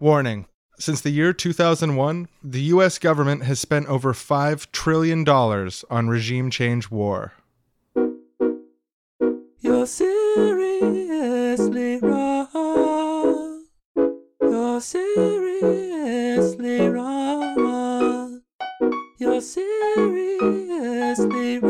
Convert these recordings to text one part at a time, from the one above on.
Warning. Since the year 2001, the US government has spent over $5 trillion on regime change war. You're seriously wrong. You're seriously wrong. You're seriously wrong.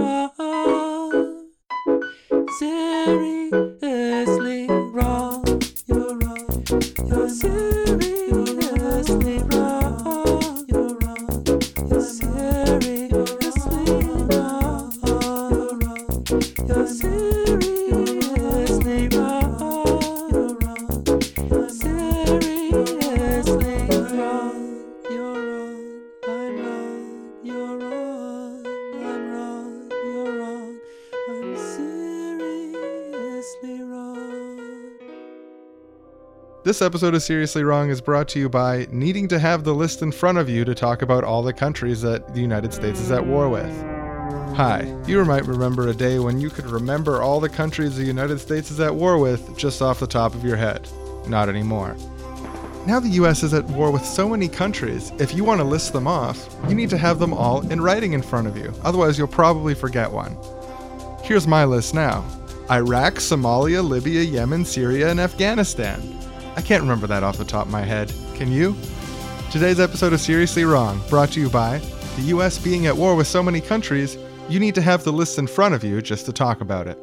This episode of Seriously Wrong is brought to you by needing to have the list in front of you to talk about all the countries that the United States is at war with. Hi, you might remember a day when you could remember all the countries the United States is at war with just off the top of your head. Not anymore. Now the US is at war with so many countries, if you want to list them off, you need to have them all in writing in front of you, otherwise, you'll probably forget one. Here's my list now Iraq, Somalia, Libya, Yemen, Syria, and Afghanistan. I can't remember that off the top of my head. Can you? Today's episode of Seriously Wrong, brought to you by the US being at war with so many countries, you need to have the list in front of you just to talk about it.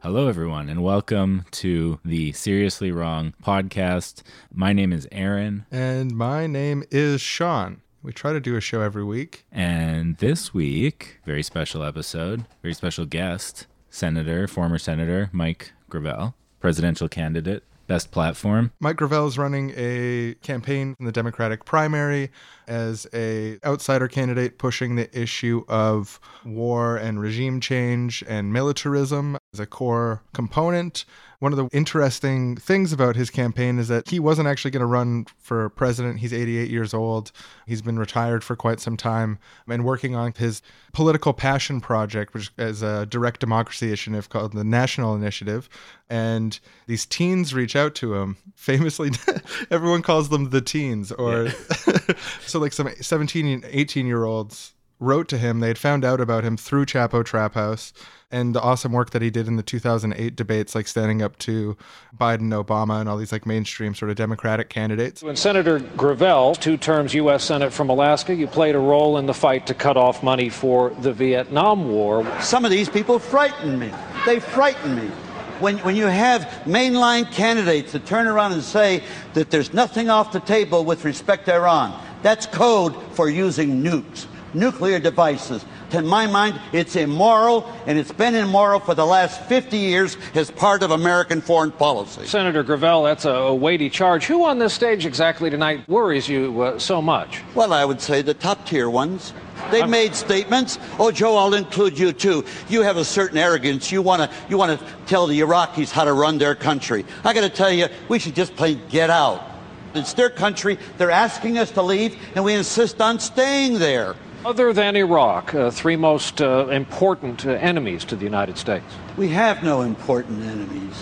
Hello, everyone, and welcome to the Seriously Wrong podcast. My name is Aaron, And my name is Sean. We try to do a show every week. and this week, very special episode, very special guest, Senator, former Senator Mike Gravel, presidential candidate, best platform. Mike Gravel is running a campaign in the Democratic primary as a outsider candidate pushing the issue of war and regime change and militarism as a core component. One of the interesting things about his campaign is that he wasn't actually going to run for president. He's 88 years old. He's been retired for quite some time and working on his political passion project, which is a direct democracy initiative called the National Initiative. And these teens reach out to him. Famously, everyone calls them the teens, or so like some 17 and 18 year olds wrote to him. They had found out about him through Chapo Trap House and the awesome work that he did in the 2008 debates, like standing up to Biden, Obama, and all these like mainstream sort of Democratic candidates. When Senator Gravel, two terms U.S. Senate from Alaska, you played a role in the fight to cut off money for the Vietnam War. Some of these people frighten me. They frighten me. When, when you have mainline candidates that turn around and say that there's nothing off the table with respect to Iran, that's code for using nukes, nuclear devices. To my mind, it's immoral, and it's been immoral for the last 50 years as part of American foreign policy. Senator Gravel, that's a, a weighty charge. Who on this stage exactly tonight worries you uh, so much? Well, I would say the top tier ones. They made statements. Oh, Joe, I'll include you too. You have a certain arrogance. You want to you want to tell the Iraqis how to run their country. I got to tell you, we should just plain get out. It's their country. They're asking us to leave, and we insist on staying there. Other than Iraq, uh, three most uh, important uh, enemies to the United States. We have no important enemies.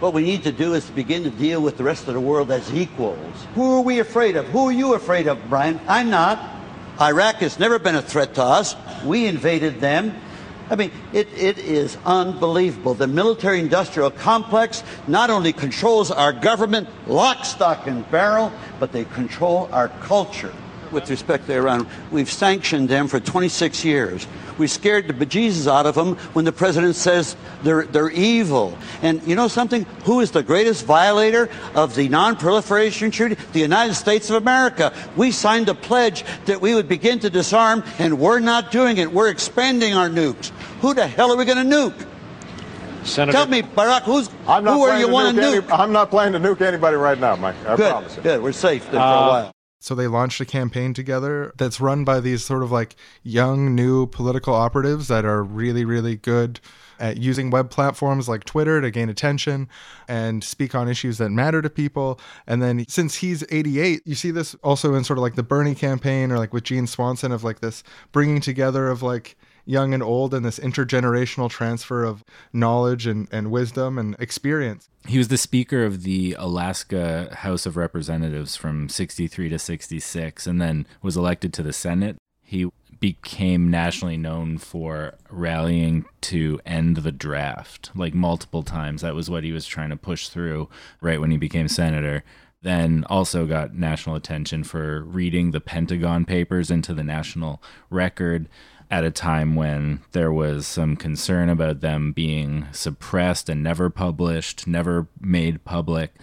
What we need to do is to begin to deal with the rest of the world as equals. Who are we afraid of? Who are you afraid of, Brian? I'm not. Iraq has never been a threat to us. We invaded them. I mean, it, it is unbelievable. The military industrial complex not only controls our government, lock, stock, and barrel, but they control our culture. With respect to Iran, we've sanctioned them for 26 years. We scared the bejesus out of them when the president says they're, they're evil. And you know something? Who is the greatest violator of the Non Proliferation Treaty? The United States of America. We signed a pledge that we would begin to disarm, and we're not doing it. We're expanding our nukes. Who the hell are we going to nuke? Senator, Tell me, Barack, who's, who are you to want to nuke nuke? any- I'm not planning to nuke anybody right now, Mike. I Good, promise you. good. We're safe then for Uh, a while. So they launched a campaign together that's run by these sort of like young, new political operatives that are really, really good at using web platforms like Twitter to gain attention and speak on issues that matter to people. And then since he's 88, you see this also in sort of like the Bernie campaign or like with Gene Swanson of like this bringing together of like young and old and this intergenerational transfer of knowledge and, and wisdom and experience. He was the Speaker of the Alaska House of Representatives from 63 to 66 and then was elected to the Senate. He became nationally known for rallying to end the draft like multiple times. That was what he was trying to push through right when he became senator. Then also got national attention for reading the Pentagon Papers into the national record at a time when there was some concern about them being suppressed and never published, never made public.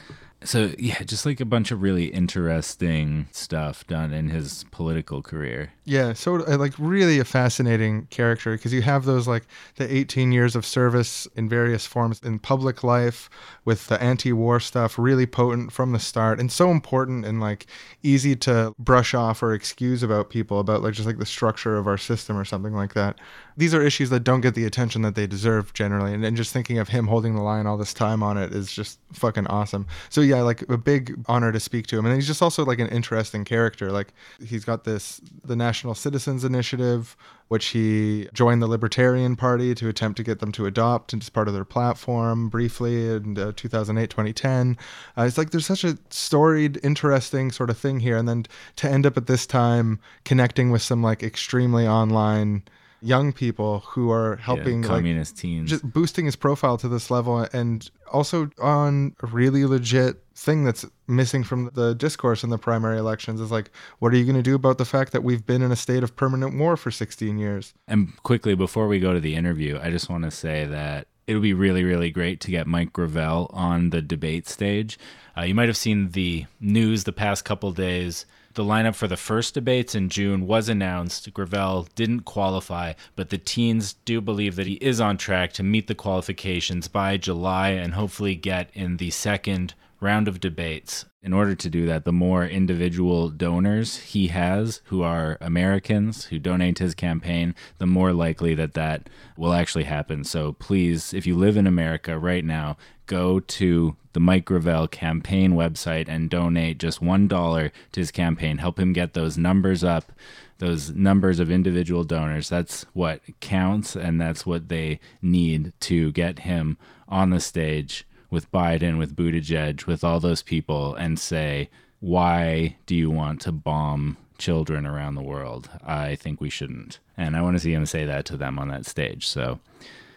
So, yeah, just like a bunch of really interesting stuff done in his political career. Yeah, so uh, like really a fascinating character because you have those like the 18 years of service in various forms in public life with the anti-war stuff really potent from the start and so important and like easy to brush off or excuse about people about like just like the structure of our system or something like that. These are issues that don't get the attention that they deserve generally and, and just thinking of him holding the line all this time on it is just fucking awesome. So yeah, like a big honor to speak to him and he's just also like an interesting character. Like he's got this the National Citizens Initiative, which he joined the Libertarian Party to attempt to get them to adopt and as part of their platform briefly in uh, 2008, 2010. Uh, it's like there's such a storied, interesting sort of thing here. And then to end up at this time connecting with some like extremely online young people who are helping yeah, like, communist teens. just boosting his profile to this level and also on a really legit thing that's missing from the discourse in the primary elections is like what are you going to do about the fact that we've been in a state of permanent war for 16 years And quickly, before we go to the interview, I just want to say that it would be really, really great to get Mike Gravel on the debate stage. Uh, you might have seen the news the past couple days. The lineup for the first debates in June was announced. Gravel didn't qualify, but the teens do believe that he is on track to meet the qualifications by July and hopefully get in the second round of debates. In order to do that, the more individual donors he has who are Americans who donate to his campaign, the more likely that that will actually happen. So please, if you live in America right now, go to the Mike Gravel campaign website and donate just $1 to his campaign. Help him get those numbers up, those numbers of individual donors. That's what counts, and that's what they need to get him on the stage with Biden, with Buttigieg, with all those people and say, why do you want to bomb children around the world? I think we shouldn't. And I want to see him say that to them on that stage. So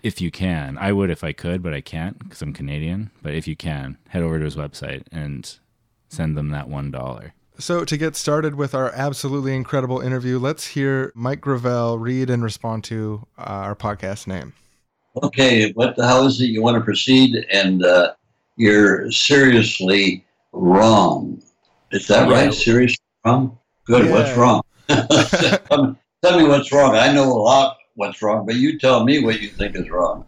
if you can, I would if I could, but I can't because I'm Canadian. But if you can, head over to his website and send them that $1. so to get started with our absolutely incredible interview let's hear mike gravel read and respond to uh, our podcast name okay, what the hell is it you want to proceed? And uh, you're seriously wrong. Is that Yeah. right? Seriously wrong? Good. What's wrong? tell, me, tell me what's wrong. I know a lot what's wrong, but you tell me what you think is wrong.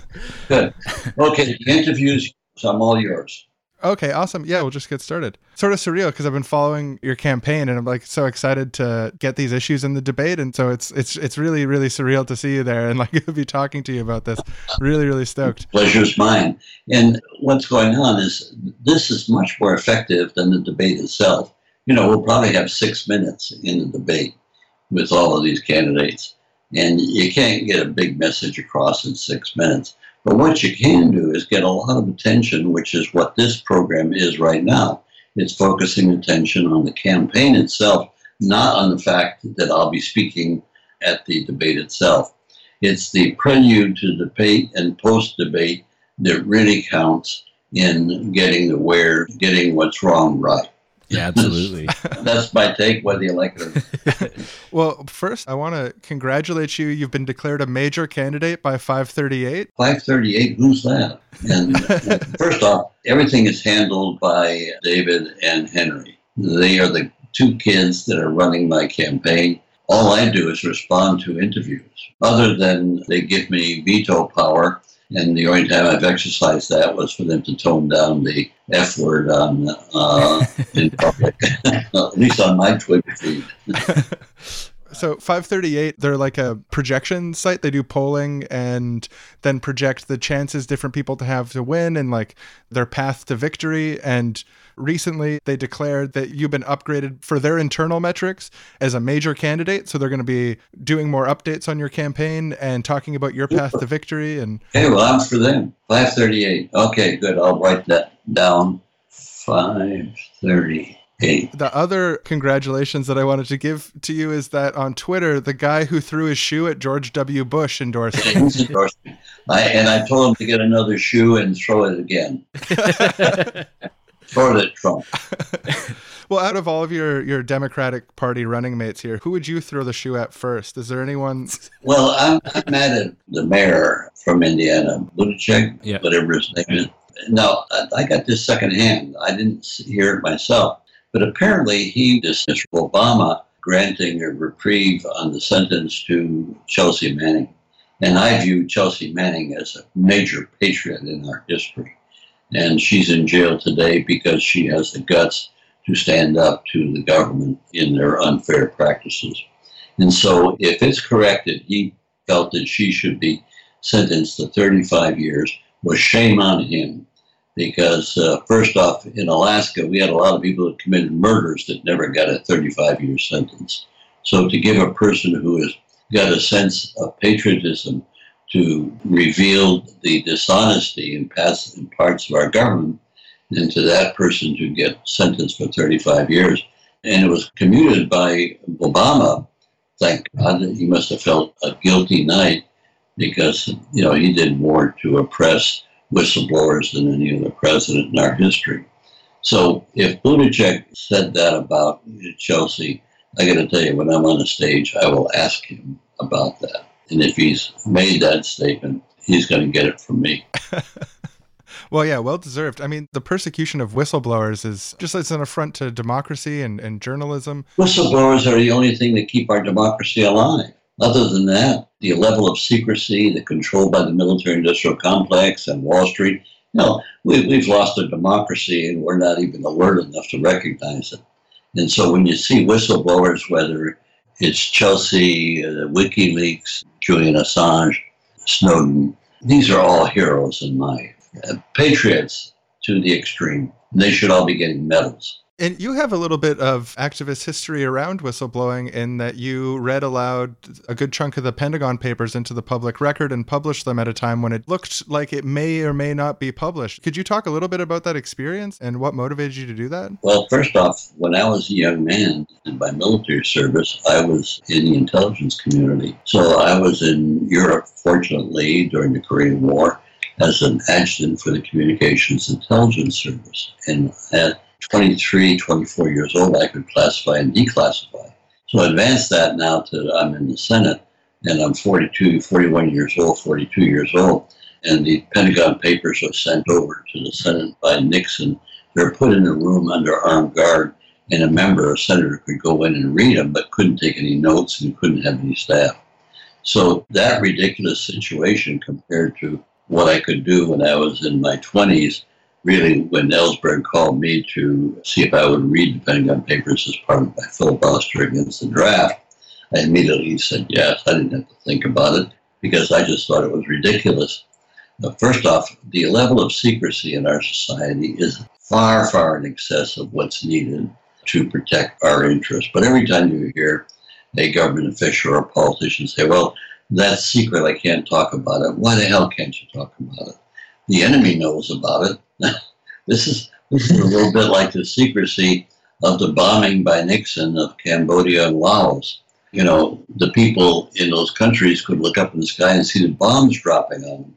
Good. Okay, the interviews, I'm all yours. Okay, awesome. Yeah, we'll just get started. Sort of surreal because I've been following your campaign and I'm like so excited to get these issues in the debate and so it's it's it's really really surreal to see you there and like be talking to you about this. Really really stoked. Pleasure's mine. And what's going on is this is much more effective than the debate itself. You know, we'll probably have six minutes in the debate with all of these candidates. And you can't get a big message across in six minutes. But what you can do is get a lot of attention, which is what this program is right now. It's focusing attention on the campaign itself, not on the fact that I'll be speaking at the debate itself. It's the prelude to debate and post debate that really counts in getting the where, getting what's wrong right. Yeah, absolutely. That's my take, whether you like it or not. Well, first I want to congratulate you. You've been declared a major candidate by 538. 538, who's that? And first off, everything is handled by David and Henry. They are the two kids that are running my campaign. All I do is respond to interviews, other than they give me veto power. And the only time I've exercised that was for them to tone down the F word on uh, in public, at least on my Twitter feed. So 538, they're like a projection site. They do polling and then project the chances different people to have to win and like their path to victory. And recently they declared that you've been upgraded for their internal metrics as a major candidate. So they're going to be doing more updates on your campaign and talking about your path to victory. And Okay, well, I'm for them. 538. Okay, good. I'll write that down. 538. the other congratulations that I wanted to give to you is that on Twitter, the guy who threw his shoe at George W. Bush endorsed you. He's endorsed me. I, and I told him to get another shoe and throw it again. throw it Trump. Well, out of all of your, your Democratic Party running mates here, who would you throw the shoe at first? Is there anyone? Well, I'm, I'm mad at the mayor from Indiana, Buttigieg, Yeah. whatever his name is. Now, I, I got this secondhand. I didn't hear it myself. But apparently, he dismissed Obama granting a reprieve on the sentence to Chelsea Manning. And I view Chelsea Manning as a major patriot in our history. And she's in jail today because she has the guts to stand up to the government in their unfair practices. And so, if it's correct that he felt that she should be sentenced to 35 years, was shame on him. Because, uh, first off, in Alaska, we had a lot of people that committed murders that never got a 35 year sentence. So, to give a person who has got a sense of patriotism to reveal the dishonesty in, past, in parts of our government, and to that person to get sentenced for 35 years. And it was commuted by Obama. Thank God he must have felt a guilty night because, you know, he did more to oppress whistleblowers than any other president in our history. So if Buttigieg said that about Chelsea, I got to tell you, when I'm on the stage, I will ask him about that. And if he's made that statement, he's going to get it from me. Well, yeah, well deserved. I mean, the persecution of whistleblowers is just as an affront to democracy and, and journalism. Whistleblowers are the only thing that keep our democracy alive. Other than that, the level of secrecy, the control by the military industrial complex and Wall Street, no, we, we've lost our democracy and we're not even alert enough to recognize it. And so when you see whistleblowers, whether it's Chelsea, uh, WikiLeaks, Julian Assange, Snowden, these are all heroes in my uh, patriots to the extreme. They should all be getting medals. And you have a little bit of activist history around whistleblowing in that you read aloud a good chunk of the Pentagon Papers into the public record and published them at a time when it looked like it may or may not be published. Could you talk a little bit about that experience and what motivated you to do that? Well, first off, when I was a young man in my military service, I was in the intelligence community. So I was in Europe, fortunately, during the Korean War as an adjutant for the Communications Intelligence Service. And at 23, 24 years old, I could classify and declassify. So advance that now to I'm in the Senate and I'm 42, 41 years old, 42 years old. And the Pentagon Papers are sent over to the Senate by Nixon. They're put in a room under armed guard, and a member, a senator, could go in and read them, but couldn't take any notes and couldn't have any staff. So that ridiculous situation compared to what I could do when I was in my 20s really when Ellsberg called me to see if I would read the Pentagon Papers as part of my filibuster against the draft, I immediately said yes. I didn't have to think about it because I just thought it was ridiculous. But first off, the level of secrecy in our society is far, far in excess of what's needed to protect our interests. But every time you hear a government official or a politician say, well, that's secret, I can't talk about it, why the hell can't you talk about it? The enemy knows about it. this is this is a little bit like the secrecy of the bombing by Nixon of Cambodia and Laos. You know, the people in those countries could look up in the sky and see the bombs dropping on them.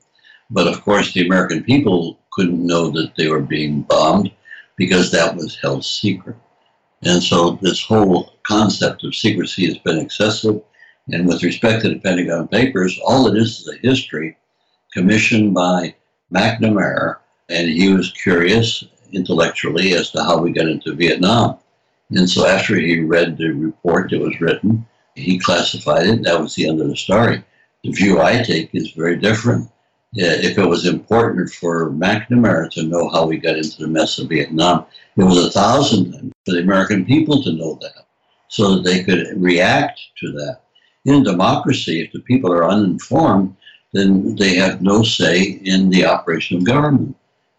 But of course, the American people couldn't know that they were being bombed because that was held secret. And so this whole concept of secrecy has been excessive. And with respect to the Pentagon Papers, all it is is a history commissioned by McNamara, and he was curious intellectually as to how we got into Vietnam. And so after he read the report that was written, he classified it. That was the end of the story. The view I take is very different. Yeah, If it was important for McNamara to know how we got into the mess of Vietnam, it was a thousand times for the American people to know that. so that they could react to that. In democracy, if the people are uninformed, then they have no say in the operation of government.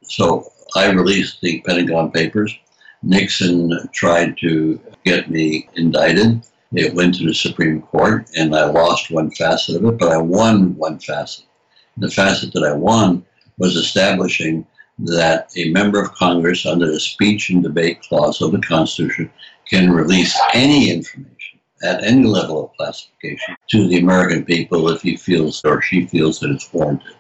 So I released the Pentagon Papers. Nixon tried to get me indicted. It went to the Supreme Court, and I lost one facet of it, but I won one facet. The facet that I won was establishing that a member of Congress, under the speech and debate clause of the Constitution, can release any information at any level of classification to the American people if he feels or she feels that it's warranted.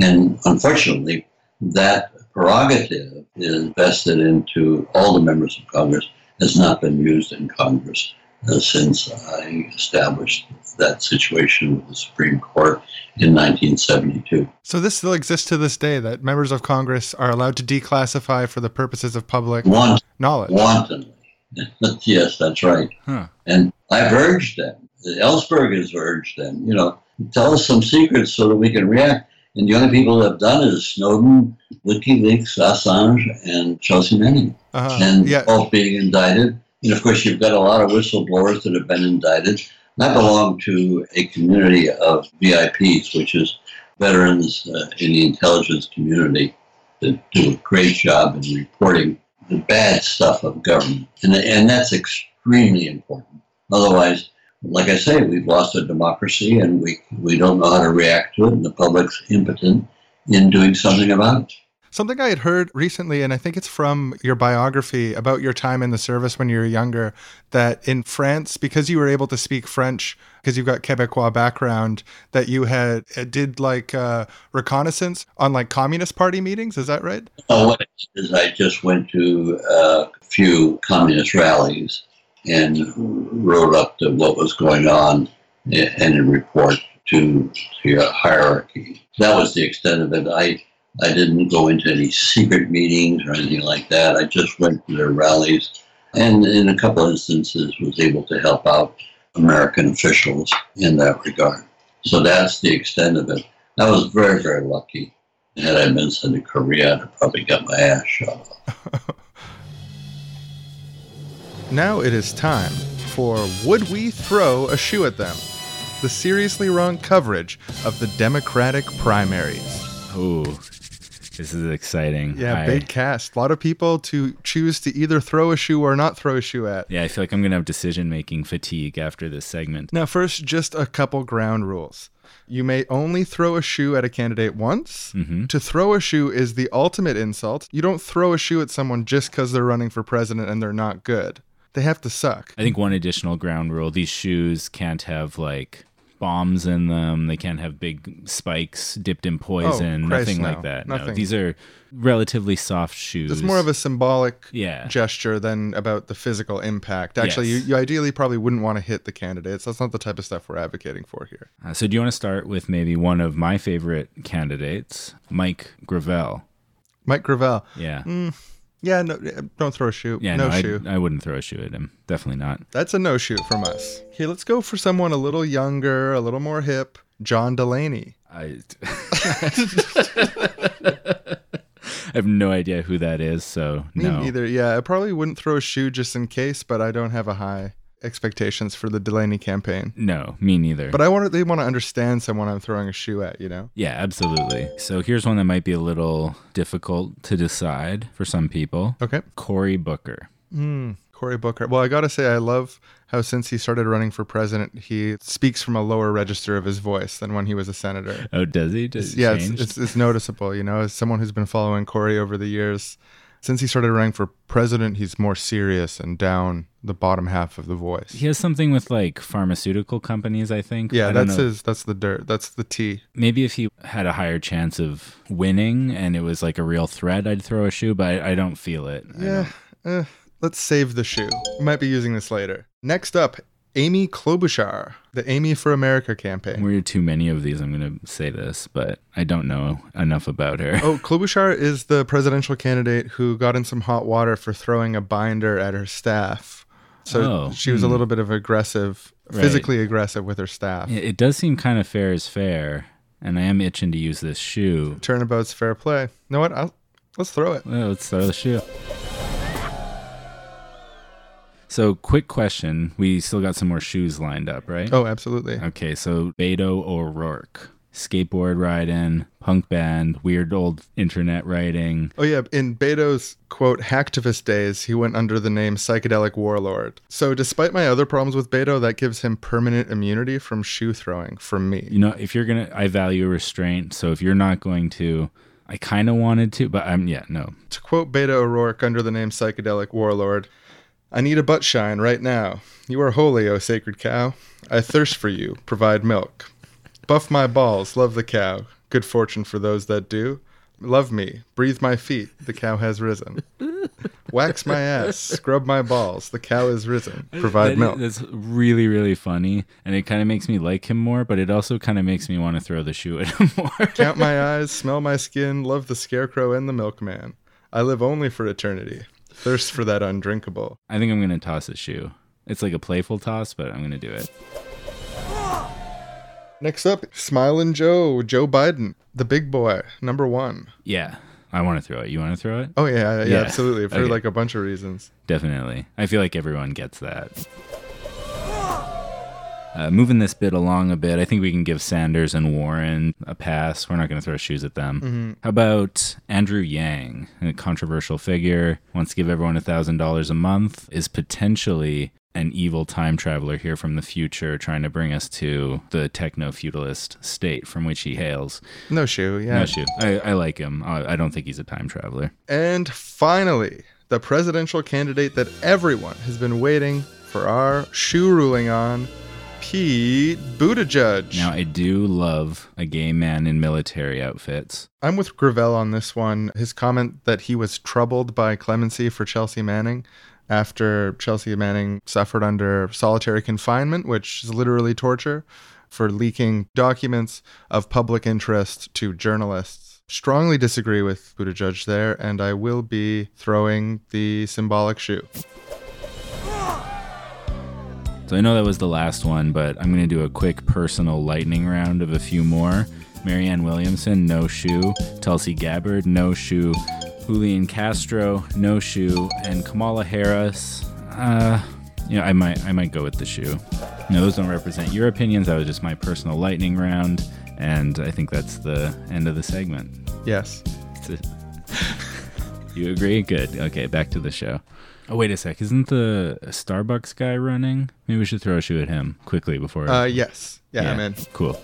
And unfortunately, that prerogative is vested into all the members of Congress, has not been used in Congress uh, since I established that situation with the Supreme Court in 1972. So this still exists to this day that members of Congress are allowed to declassify for the purposes of public knowledge. wantonly. yes, that's right. Huh. And I've urged them. Ellsberg has urged them. You know, tell us some secrets so that we can react. And the only people that have done it is Snowden, WikiLeaks, Assange, and Chelsea Manning, Uh-huh. and yeah. both being indicted. And of course, you've got a lot of whistleblowers that have been indicted. I belong to a community of VIPs, which is veterans uh, in the intelligence community that do a great job in reporting the bad stuff of government. And, and that's extremely important. Otherwise, like I say, we've lost a democracy and we, we don't know how to react to it, and the public's impotent in doing something about it. Something I had heard recently, and I think it's from your biography about your time in the service when you were younger, that in France, because you were able to speak French, because you've got Quebecois background, that you had uh, did like uh, reconnaissance on like Communist Party meetings. Is that right? Oh, what it is, I just went to a few communist rallies and wrote up what was going on and a report to, your hierarchy. That was the extent of it. I I didn't go into any secret meetings or anything like that. I just went to their rallies and in a couple of instances was able to help out American officials in that regard. So that's the extent of it. I was very, very lucky. Had I been sent to Korea, I'd probably got my ass shot off. Now it is time for Would We Throw a Shoe at Them? The seriously wrong coverage of the Democratic primaries. Ooh, this is exciting. Yeah, I, big cast. A lot of people to choose to either throw a shoe or not throw a shoe at. Yeah, I feel like I'm gonna have decision making fatigue after this segment. Now, first, just a couple ground rules. You may only throw a shoe at a candidate once. hmm To throw a shoe is the ultimate insult. You don't throw a shoe at someone just because they're running for president and they're not good. They have to suck. I think one additional ground rule: these shoes can't have like bombs in them. They can't have big spikes dipped in poison. Oh, Christ, nothing no. like that. No, these are relatively soft shoes. It's more of a symbolic yeah. gesture than about the physical impact. Actually, Yes. you, you ideally probably wouldn't want to hit the candidates. That's not the type of stuff we're advocating for here. Uh, so, do you want to start with maybe one of my favorite candidates, Mike Gravel? Mike Gravel. Yeah. Yeah, no, don't throw a shoe. Yeah, no, no, shoe. I, I wouldn't throw a shoe at him. Definitely not. That's a no shoot from us. Okay, let's go for someone a little younger, a little more hip. John Delaney. I, I have no idea who that is, so Me no. neither. Yeah, I probably wouldn't throw a shoe just in case, but I don't have a high expectations for the Delaney campaign. No, me neither. But I want to, they want to understand someone I'm throwing a shoe at, you know? yeah, absolutely. So here's one that might be a little difficult to decide for some people. Okay. Cory Booker. Hmm, Cory Booker. Well, I got to say, I love how since he started running for president, he speaks from a lower register of his voice than when he was a senator. Oh, does he? Does he yeah, it's, it's, it's noticeable, you know, as someone who's been following Cory over the years. Since he started running for president, he's more serious and down the bottom half of the voice. he has something with like pharmaceutical companies, I think. Yeah, I that's his. That's the dirt. That's the T. Maybe if he had a higher chance of winning and it was like a real threat, I'd throw a shoe, but I, I don't feel it. Yeah. Eh, let's save the shoe. We might be using this later. Next up, Amy Klobuchar, the Amy for America campaign. We're too many of these. I'm going to say this, but I don't know enough about her. Oh, Klobuchar is the presidential candidate who got in some hot water for throwing a binder at her staff. So Oh, she was a hmm. little bit of aggressive, Right. physically aggressive with her staff. It does seem kind of fair is fair, and I am itching to use this shoe. Turnabout's fair play. You know what? I'll, let's throw it. Let's throw the shoe. So, quick question. We still got some more shoes lined up, right? Oh, absolutely. Okay, so Beto O'Rourke, skateboard riding, punk band, weird old internet writing. Oh yeah, in Beto's quote hacktivist days, he went under the name psychedelic warlord. So despite my other problems with Beto, that gives him permanent immunity from shoe throwing from me. You know, if you're gonna, I value restraint. So if you're not going to, I kind of wanted to, but I'm yeah, no. To quote Beto O'Rourke under the name psychedelic warlord, I need a butt shine right now. You are holy, O sacred cow. I thirst for you. Provide milk. Buff my balls. Love the cow. Good fortune for those that do. Love me. Breathe my feet. The cow has risen. Wax my ass. Scrub my balls. The cow is risen. Provide That- milk. That's really really funny, and it kind of makes me like him more, but it also kind of makes me want to throw the shoe at him more. Count my eyes. Smell my skin. Love the scarecrow and the milkman. I live only for eternity. Thirst for that undrinkable. I think I'm gonna toss a shoe. It's like a playful toss, but I'm gonna do it. Next up, Smiling Joe, Joe Biden, the big boy, number one. Yeah, I want to throw it. You want to throw it? Oh yeah, yeah, Yeah. absolutely. For Okay. like a bunch of reasons. Definitely. I feel like everyone gets that. Uh, moving this bit along a bit, I think we can give Sanders and Warren a pass. We're not going to throw shoes at them. How about Andrew Yang, a controversial figure, wants to give everyone $1,000 a month, is potentially an evil time traveler here from the future trying to bring us to the techno feudalist state from which he hails. No shoe, yeah. No, shoe. I, I like him. I, I don't think he's a time traveler. And finally, the presidential candidate that everyone has been waiting for our shoe ruling on, Pete Buttigieg. Now, I do love a gay man in military outfits. I'm with Gravel on this one. His comment that he was troubled by clemency for Chelsea Manning after Chelsea Manning suffered under solitary confinement, which is literally torture, for leaking documents of public interest to journalists. Strongly disagree with Buttigieg there, and I will be throwing the symbolic shoe. So I know that was the last one, but I'm going to do a quick personal lightning round of a few more. Marianne Williamson, no shoe. Tulsi Gabbard, no shoe. Julian Castro, no shoe. And Kamala Harris, uh, you know, I might, I might go with the shoe. No, those don't represent your opinions. That was just my personal lightning round, and I think that's the end of the segment. Yes. You agree? Good. Okay, back to the show. Oh wait a sec! Isn't the Starbucks guy running? Maybe we should throw a shoe at him quickly before. Uh, yes. Yeah, I'm in. Cool.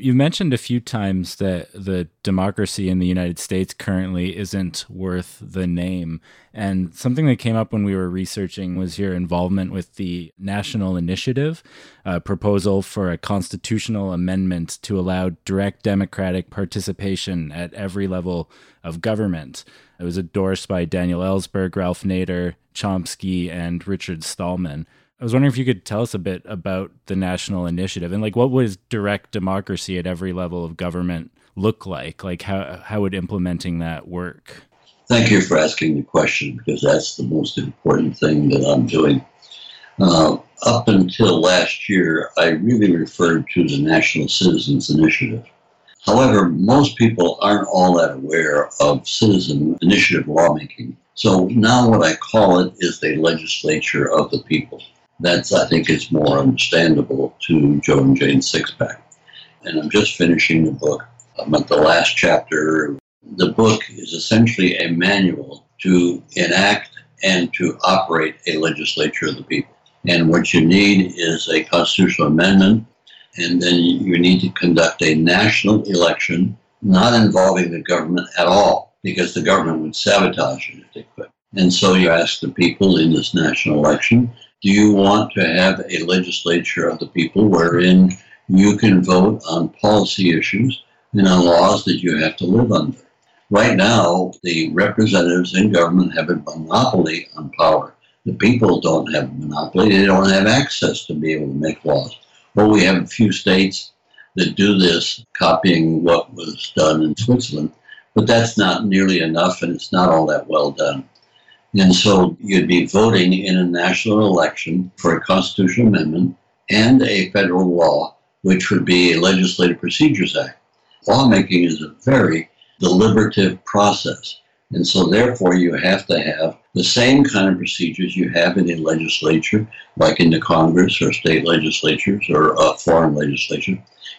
You mentioned a few times that the democracy in the United States currently isn't worth the name. And something that came up when we were researching was your involvement with the National Initiative, a proposal for a constitutional amendment to allow direct democratic participation at every level of government. It was endorsed by Daniel Ellsberg, Ralph Nader, Chomsky, and Richard Stallman. I was wondering if you could tell us a bit about the national initiative and like what would direct democracy at every level of government look like? Like how how would implementing that work? Thank you for asking the question because that's the most important thing that I'm doing. Uh, up until last year, I really referred to the National Citizens Initiative. However, most people aren't all that aware of citizen initiative lawmaking. So now what I call it is the legislature of the people. That's, I think, is more understandable to Joe and Jane Sixpack. And I'm just finishing the book. I'm at the last chapter. The book is essentially a manual to enact and to operate a legislature of the people. And what you need is a constitutional amendment, and then you need to conduct a national election, not involving the government at all, because the government would sabotage it if they could. And so you ask the people in this national election, do you want to have a legislature of the people wherein you can vote on policy issues and on laws that you have to live under? Right now, the representatives in government have a monopoly on power. The people don't have a monopoly. They don't have access to be able to make laws. Well, we have a few states that do this, copying what was done in Switzerland, but that's not nearly enough and it's not all that well done. And so you'd be voting in a national election for a constitutional amendment and a federal law, which would be a Legislative Procedures Act. Lawmaking is a very deliberative process. And so, therefore, you have to have the same kind of procedures you have in a legislature, like in the Congress or state legislatures or a foreign legislature.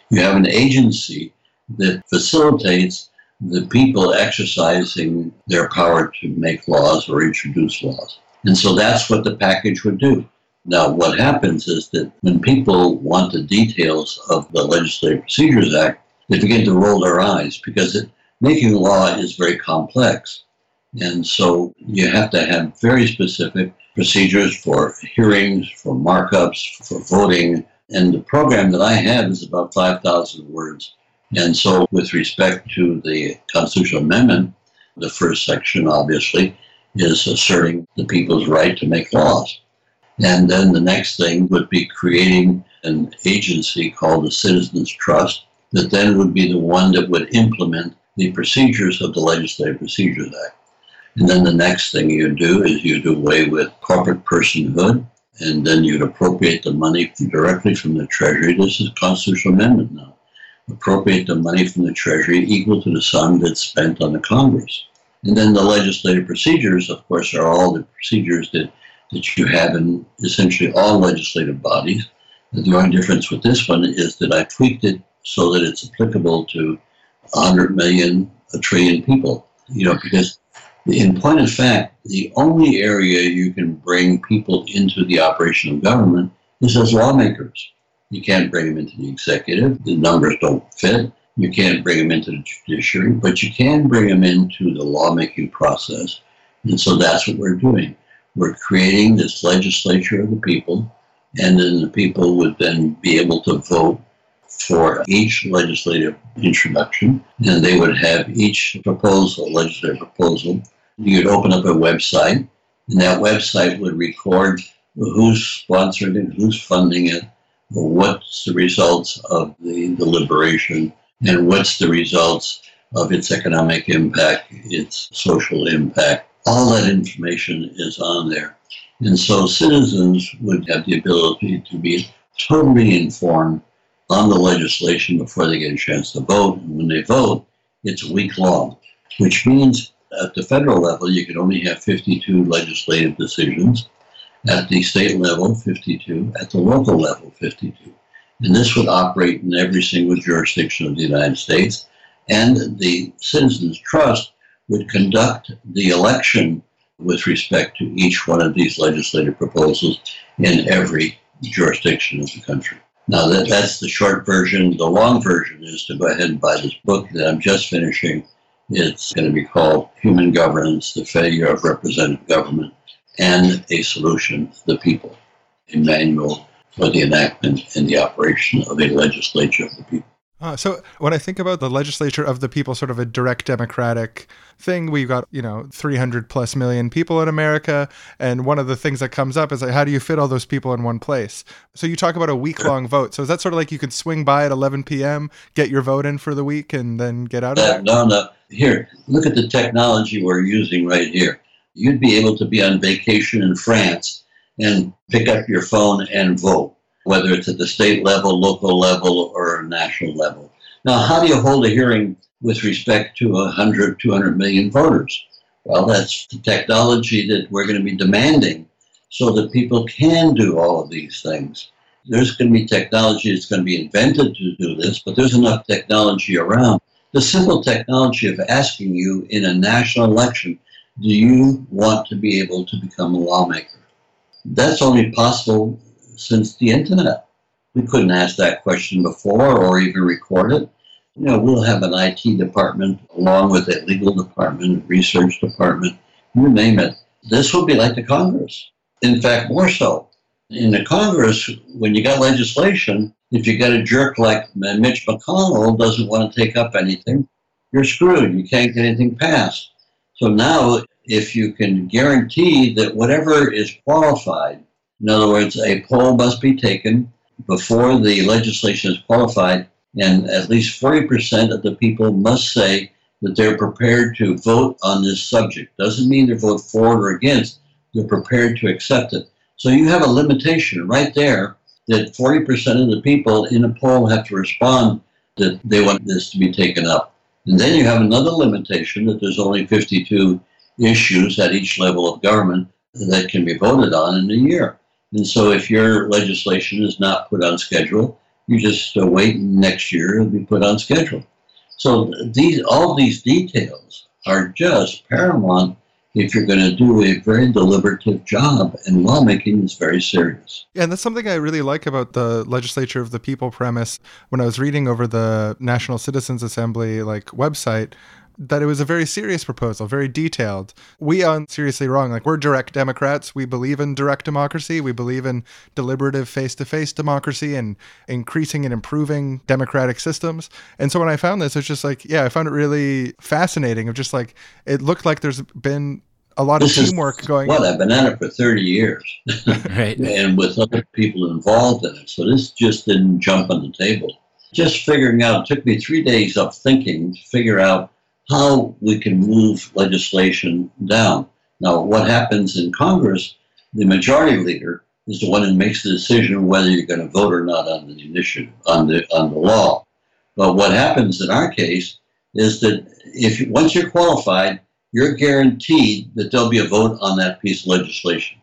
You have an agency that facilitates the people exercising their power to make laws or introduce laws. And so that's what the package would do. Now, what happens is that when people want the details of the Legislative Procedures Act, they begin to roll their eyes because it, making law is very complex. And so you have to have very specific procedures for hearings, for markups, for voting. And the program that I have is about 5,000 words. And so, with respect to the constitutional amendment, the first section obviously is asserting the people's right to make laws. And then the next thing would be creating an agency called the Citizens Trust that then would be the one that would implement the procedures of the Legislative Procedures Act. And then the next thing you do is you do away with corporate personhood, and then you'd appropriate the money directly from the Treasury. This is constitutional amendment now. Appropriate the money from the Treasury equal to the sum that's spent on the Congress. And then the legislative procedures, of course, are all the procedures that, that you have in essentially all legislative bodies. The only difference with this one is that I tweaked it so that it's applicable to 100 million, a trillion people. You know, because in point of fact, the only area you can bring people into the operation of government is as lawmakers. You can't bring them into the executive. The numbers don't fit. You can't bring them into the judiciary, but you can bring them into the lawmaking process. And so that's what we're doing. We're creating this legislature of the people, and then the people would then be able to vote for each legislative introduction, and they would have each proposal, legislative proposal. You'd open up a website, and that website would record who's sponsoring it, who's funding it, what's the results of the deliberation, and what's the results of its economic impact, its social impact. All that information is on there. And so citizens would have the ability to be totally informed on the legislation before they get a chance to vote. And when they vote, it's a week long, which means at the federal level, you can only have 52 legislative decisions. At the state level, 52. At the local level, 52. And this would operate in every single jurisdiction of the United States. And the Citizens Trust would conduct the election with respect to each one of these legislative proposals in every jurisdiction of the country. Now, that, that's the short version. The long version is to go ahead and buy this book that I'm just finishing. It's going to be called Human Governance The Failure of Representative Government and a Solution to the People, a manual for the enactment and the operation of a legislature of the people. Uh, so when I think about the legislature of the people, sort of a direct democratic thing, we've got you know 300 plus million people in America, and one of the things that comes up is like, how do you fit all those people in one place? So you talk about a week long vote. So is that sort of like you can swing by at 11 p.m., get your vote in for the week, and then get out of there? No, no. Here, look at the technology we're using right here. You'd be able to be on vacation in France and pick up your phone and vote whether it's at the state level, local level, or national level. Now, how do you hold a hearing with respect to 100, 200 million voters? Well, that's the technology that we're going to be demanding so that people can do all of these things. There's going to be technology that's going to be invented to do this, but there's enough technology around. The simple technology of asking you in a national election, do you want to be able to become a lawmaker? That's only possible since the internet. We couldn't ask that question before or even record it. You know, we'll have an IT department along with a legal department, research department, you name it. This will be like the Congress. In fact, more so. In the Congress, when you got legislation, if you got a jerk like Mitch McConnell doesn't want to take up anything, you're screwed. You can't get anything passed. So now, if you can guarantee that whatever is qualified in other words, a poll must be taken before the legislation is qualified, and at least 40% of the people must say that they're prepared to vote on this subject. Doesn't mean they vote for or against, they're prepared to accept it. So you have a limitation right there that 40% of the people in a poll have to respond that they want this to be taken up. And then you have another limitation that there's only 52 issues at each level of government that can be voted on in a year. And so if your legislation is not put on schedule, you just uh, wait next year it'll be put on schedule. So these all these details are just paramount if you're going to do a very deliberative job, and lawmaking is very serious. Yeah, and that's something I really like about the legislature of the people premise. When I was reading over the National Citizens Assembly like website, that it was a very serious proposal, very detailed. We on Seriously Wrong, like we're direct Democrats. We believe in direct democracy. We believe in deliberative face to face democracy and increasing and improving democratic systems. And so when I found this, it's just like, yeah, I found it really fascinating of just like, it looked like there's been a lot This of is teamwork going on. Well, I've been at it for 30 years right. and with other people involved in it. So this just didn't jump on the table. Just figuring out, it took me three days of thinking to figure out how we can move legislation down. Now, what happens in Congress, the majority leader is the one who makes the decision whether you're going to vote or not on the initiative, on the, on the law. But what happens in our case is that if once you're qualified, you're guaranteed that there'll be a vote on that piece of legislation.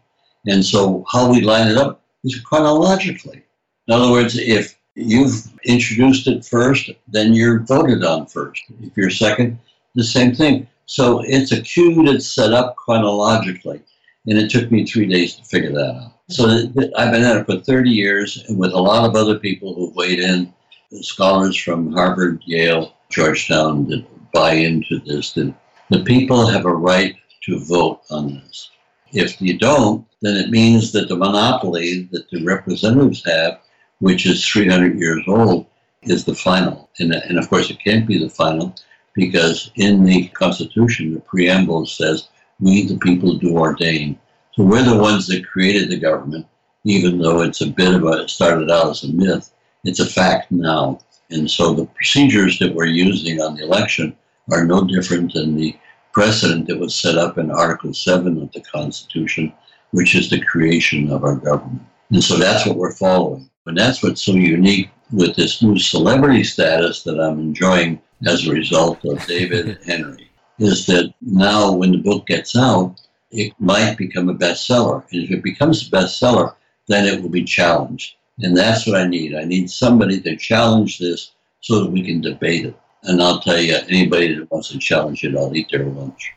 And so, how we line it up is chronologically. In other words, if you've introduced it first, then you're voted on first. If you're second, the same thing. So it's a queue that's set up chronologically, and it took me three days to figure that out. So I've been at it for 30 years, and with a lot of other people who've weighed in, scholars from Harvard, Yale, Georgetown that buy into this. That the people have a right to vote on this. If you don't, then it means that the monopoly that the representatives have, which is 300 years old, is the final. And, and of course, it can't be the final because in the Constitution, the preamble says, we the people do ordain. So we're the ones that created the government, even though it's a bit of a, started out as a myth, it's a fact now. And so the procedures that we're using on the election are no different than the precedent that was set up in Article 7 of the Constitution, which is the creation of our government. And so that's what we're following. And that's what's so unique with this new celebrity status that I'm enjoying as a result of David Henry, is that now when the book gets out, it might become a bestseller. And if it becomes a bestseller, then it will be challenged. And that's what I need. I need somebody to challenge this so that we can debate it. And I'll tell you, anybody that wants to challenge it, I'll eat their lunch.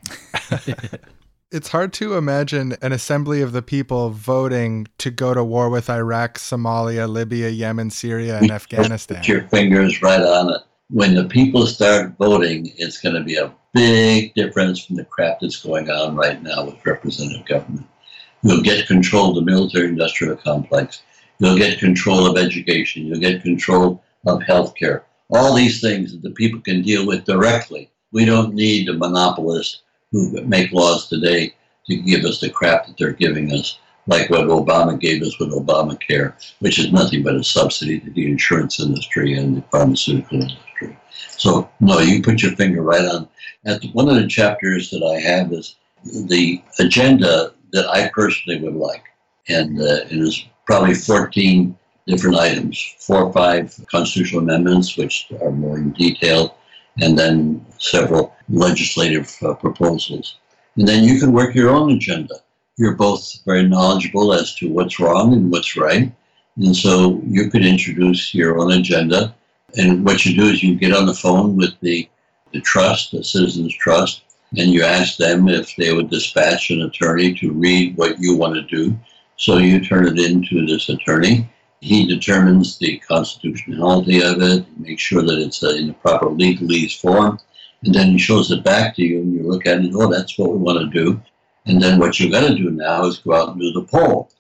It's hard to imagine an assembly of the people voting to go to war with Iraq, Somalia, Libya, Yemen, Syria, and Afghanistan. Put your fingers right on it. When the people start voting, it's going to be a big difference from the crap that's going on right now with representative government. You'll get control of the military industrial complex. You'll get control of education. You'll get control of healthcare. All these things that the people can deal with directly. We don't need the monopolists who make laws today to give us the crap that they're giving us, like what Obama gave us with Obamacare, which is nothing but a subsidy to the insurance industry and the pharmaceutical industry. So, no, you put your finger right on. At one of the chapters that I have is the agenda that I personally would like, and uh, it is probably 14 different items, four or five constitutional amendments, which are more in detail, and then several legislative uh, proposals. And then you can work your own agenda. You're both very knowledgeable as to what's wrong and what's right. And so you could introduce your own agenda. And what you do is you get on the phone with the, the trust, the Citizens Trust, and you ask them if they would dispatch an attorney to read what you want to do. So you turn it into this attorney. He determines the constitutionality of it, makes sure that it's in the proper legalese form, and then he shows it back to you, and you look at it, oh, that's what we want to do. And then what you're going to do now is go out and do the poll.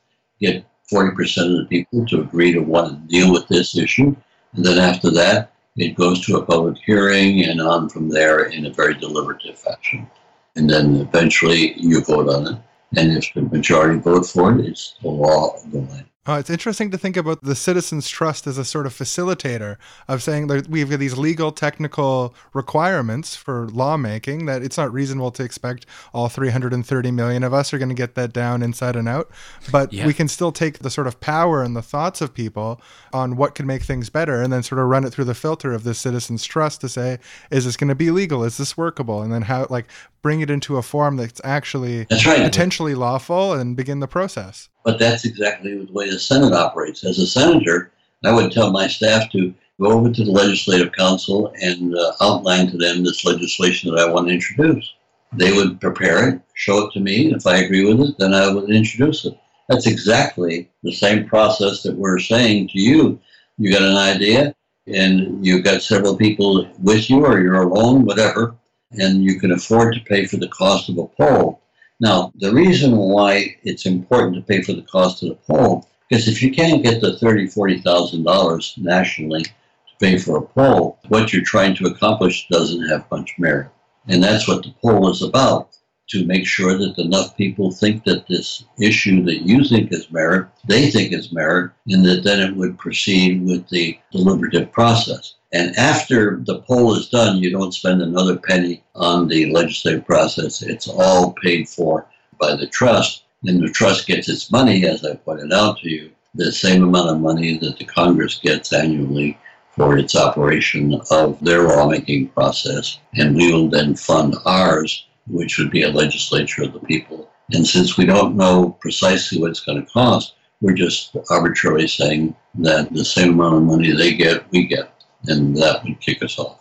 Get 40% of the people to agree to want to deal with this issue. And then after that, it goes to a public hearing and on from there in a very deliberative fashion. And then eventually you vote on it. And if the majority vote for it, it's the law of the land. Oh, it's interesting to think about the Citizens Trust as a sort of facilitator of saying that we've got these legal technical requirements for lawmaking that it's not reasonable to expect all 330 million of us are going to get that down inside and out. But Yeah. we can still take the sort of power and the thoughts of people on what could make things better and then sort of run it through the filter of the Citizens Trust to say, is this going to be legal? Is this workable? And then how, like, bring it into a form that's actually That's right. potentially lawful and begin the process. But that's exactly the way the Senate operates. As a senator, I would tell my staff to go over to the Legislative Counsel and uh, outline to them this legislation that I want to introduce. They would prepare it, show it to me, if I agree with it, then I would introduce it. That's exactly the same process that we're saying to you. You got an idea, and you've got several people with you, or you're alone, whatever, and you can afford to pay for the cost of a poll. Now, the reason why it's important to pay for the cost of the poll, because if you can't get the thirty, forty thousand dollars nationally to pay for a poll, what you're trying to accomplish doesn't have much merit. And that's what the poll is about, to make sure that enough people think that this issue that you think is merit, they think is merit, and that then it would proceed with the deliberative process. And after the poll is done, you don't spend another penny on the legislative process. It's all paid for by the trust. And the trust gets its money, as I pointed out to you, the same amount of money that the Congress gets annually for its operation of their lawmaking process. And we will then fund ours, which would be a legislature of the people. And since we don't know precisely what it's going to cost, we're just arbitrarily saying that the same amount of money they get, we get. And that would kick us off.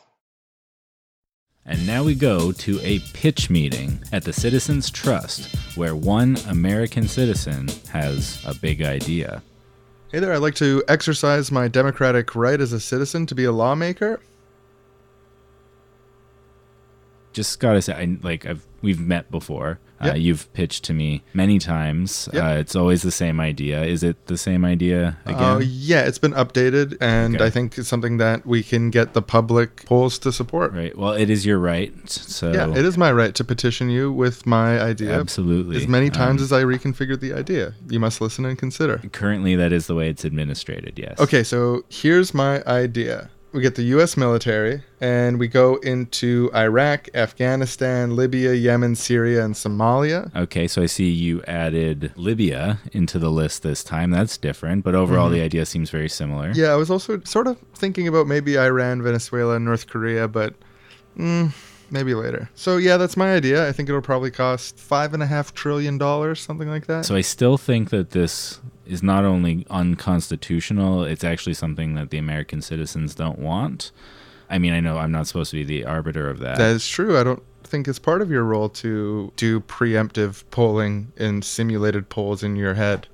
And now we go to a pitch meeting at the Citizens Trust, where one American citizen has a big idea. Hey there, I'd like to exercise my democratic right as a citizen to be a lawmaker. Just gotta say, I, like I've we've met before. Uh, you've pitched to me many times. Yep. Uh, it's always the same idea. Is it the same idea again? Uh, yeah, it's been updated, and Okay. I think it's something that we can get the public polls to support. Right. Well, it is your right. So Yeah, it is my right to petition you with my idea absolutely as many times Um, as I reconfigured the idea. You must listen and consider. currently that is the way it's administrated. Yes. Okay, so here's my idea. We get the US military and we go into Iraq, Afghanistan, Libya, Yemen, Syria, and Somalia. Okay, so I see you added Libya into the list this time. That's different, but overall the idea seems very similar. Mm-hmm. Yeah, I was also sort of thinking about maybe Iran, Venezuela, North Korea, but mm, maybe later. So yeah, that's my idea. I think it'll probably cost five and a half trillion dollars, something like that. So I still think that this is not only unconstitutional, it's actually something that the American citizens don't want. I mean, I know I'm not supposed to be the arbiter of that. that is true. I don't think it's part of your role to do preemptive polling and simulated polls in your head.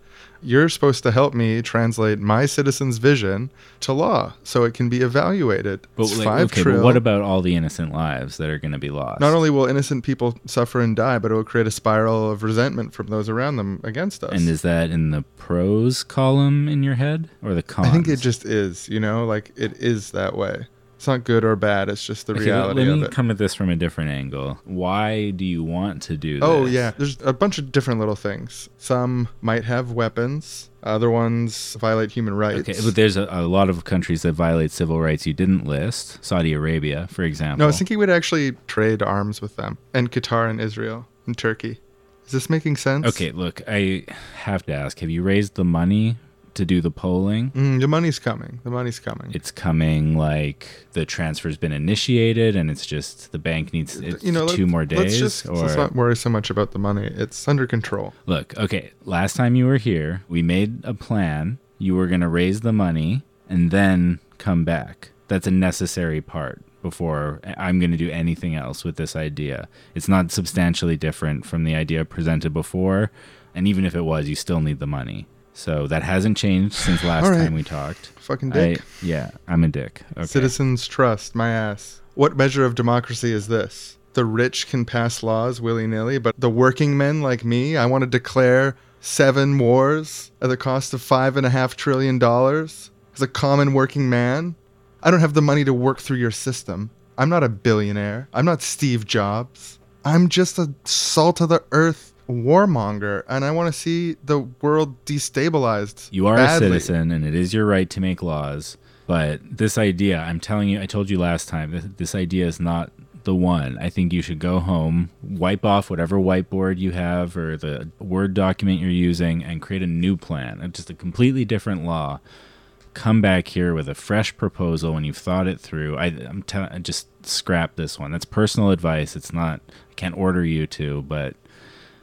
You're supposed to help me translate my citizens' vision to law so it can be evaluated. but It's like, five okay, trill. but what about all the innocent lives that are going to be lost? Not only will innocent people suffer and die, but it will create a spiral of resentment from those around them against us. and is that in the pros column in your head or the cons? I think it just is, you know, like it is that way. It's not good or bad. It's just the Okay, let- reality let of me come at this from a different angle. Why do you want to do oh, this? Oh yeah, there's a bunch of different little things. Some might have weapons. Other ones violate human rights. Okay, but there's a, a lot of countries that violate civil rights you didn't list. Saudi Arabia, for example. no, I was thinking we'd actually trade arms with them, and Qatar and Israel and Turkey. Is this making sense? Okay, look, I have to ask: Have you raised the money to do the polling? Mm, the money's coming. The money's coming. It's coming like the transfer's been initiated, and it's just the bank needs it's you know, two more days. Let's just or let's not worry so much about the money. It's under control. look, okay. Last time you were here, we made a plan. You were gonna raise the money and then come back. That's a necessary part before I'm going to do anything else with this idea. It's not substantially different from the idea presented before, and even if it was, you still need the money. So that hasn't changed since last right. time we talked. Fucking dick. I, yeah, I'm a dick. Okay. Citizens trust my ass. What measure of democracy is this? The rich can pass laws willy nilly, but the working men like me, I want to declare seven wars at the cost of five and a half trillion dollars as a common working man. I don't have the money to work through your system. I'm not a billionaire. I'm not Steve Jobs. I'm just a salt of the earth warmonger and I want to see the world destabilized. You are badly. a citizen, and it is your right to make laws. But this idea, I'm telling you, I told you last time, this, this idea is not the one. I think you should go home, wipe off whatever whiteboard you have or the Word document you're using, and create a new plan, uh, just a completely different law. Come back here with a fresh proposal when you've thought it through. I, I'm telling, just scrap this one. That's personal advice. It's not. I can't order you to, but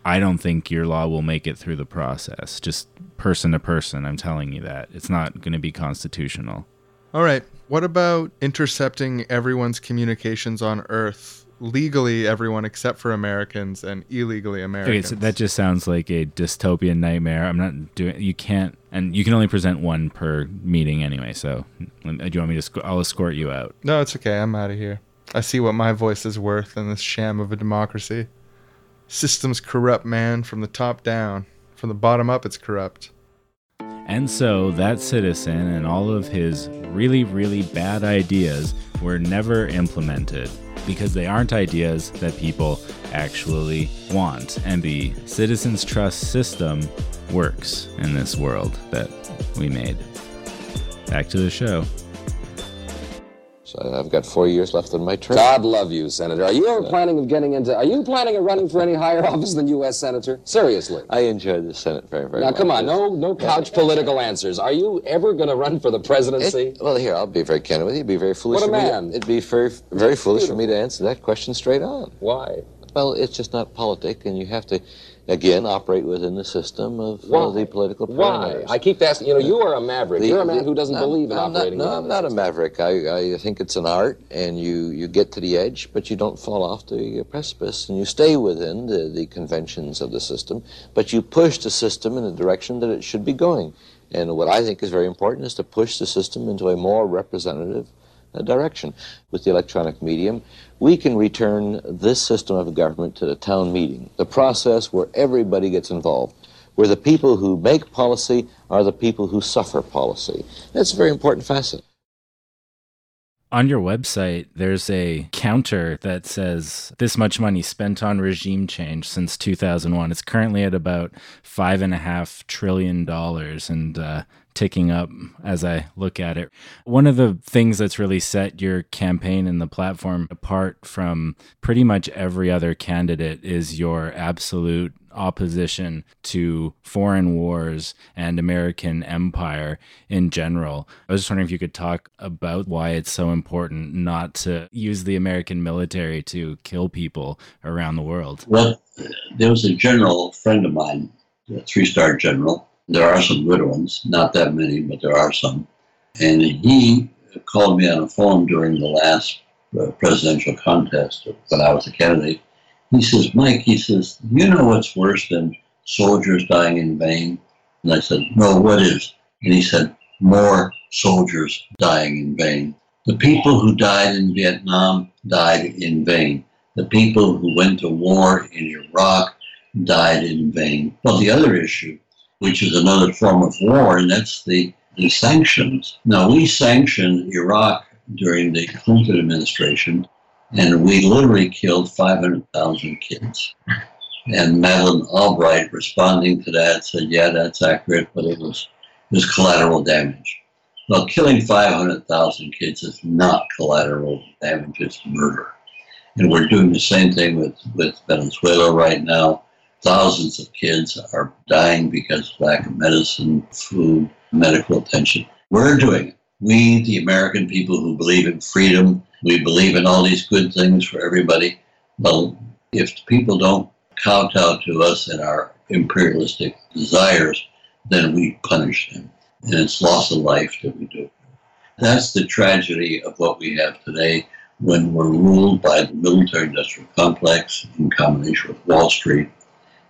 I don't think your law will make it through the process. Just person to person, I'm telling you that. It's not going to be constitutional. All right. What about intercepting everyone's communications on Earth? Legally, everyone except for Americans, and illegally, Americans. Okay, so that just sounds like a dystopian nightmare. I'm not doing. You can't, and you can only present one per meeting anyway. So, uh, do you want me to? sc- I'll escort you out. no, it's okay. I'm out of here. I see what my voice is worth in this sham of a democracy. Systems corrupt, man, from the top down. From the bottom up, it's corrupt. And so that citizen and all of his really, really bad ideas were never implemented because they aren't ideas that people actually want. And the citizens' trust system works in this world that we made. Back to the show. So I've got four years left in my term. God love you, Senator. Are you ever planning of getting into? Are you planning of running for any higher office than U.S. Senator? Seriously. I enjoy the Senate very, very Now, much. Now, come on, no, no couch political answers. Are you ever going to run for the presidency? It- well, here, I'll be very candid with you. It'd be very foolish What a for me to- man. it'd be very, very foolish for me to answer that question straight on. Why? Well, it's just not politic, and you have to, again, operate within the system of uh, the political Why? I keep asking. You know, you are a maverick. The- You're a man the- who doesn't believe in I'm operating. Not, no, I'm not a maverick. I, I think it's an art, and you, you get to the edge, but you don't fall off the precipice, and you stay within the, the conventions of the system, but you push the system in the direction that it should be going. And what I think is very important is to push the system into a more representative uh, direction. With the electronic medium, we can return this system of government to the town meeting, the process where everybody gets involved where the people who make policy are the people who suffer policy. That's a very important facet. On your website, there's a counter that says this much money spent on regime change since 2001. It's currently at about five and a half trillion dollars and uh, ticking up as I look at it. One of the things that's really set your campaign and the platform apart from pretty much every other candidate is your absolute opposition to foreign wars and American empire in general. I was just wondering if you could talk about why it's so important not to use the American military to kill people around the world. Well, there was a general friend of mine, a three star general. There are some good ones, not that many, but there are some. And he called me on the phone during the last uh, presidential contest when I was a candidate. He says, Mike, he says, you know what's worse than soldiers dying in vain? And I said, no, what is? And he said, more soldiers dying in vain. The people who died in Vietnam died in vain. The people who went to war in Iraq died in vain. Well, the other issue, which is another form of war, and that's the, the sanctions. Now, we sanctioned Iraq during the Clinton administration, and we literally killed 500,000 kids. And Madeleine Albright, responding to that, said, "Yeah, that's accurate, but it was it was collateral damage." Well, killing 500,000 kids is not collateral damage; it's murder. And we're doing the same thing with, with Venezuela right now. Thousands of kids are dying because of lack of medicine, food, medical attention. We're doing it. We, the American people who believe in freedom, we believe in all these good things for everybody. Well, if people don't kowtow to us and our imperialistic desires, then we punish them. And it's loss of life that we do. That's the tragedy of what we have today when we're ruled by the military industrial complex in combination with Wall Street.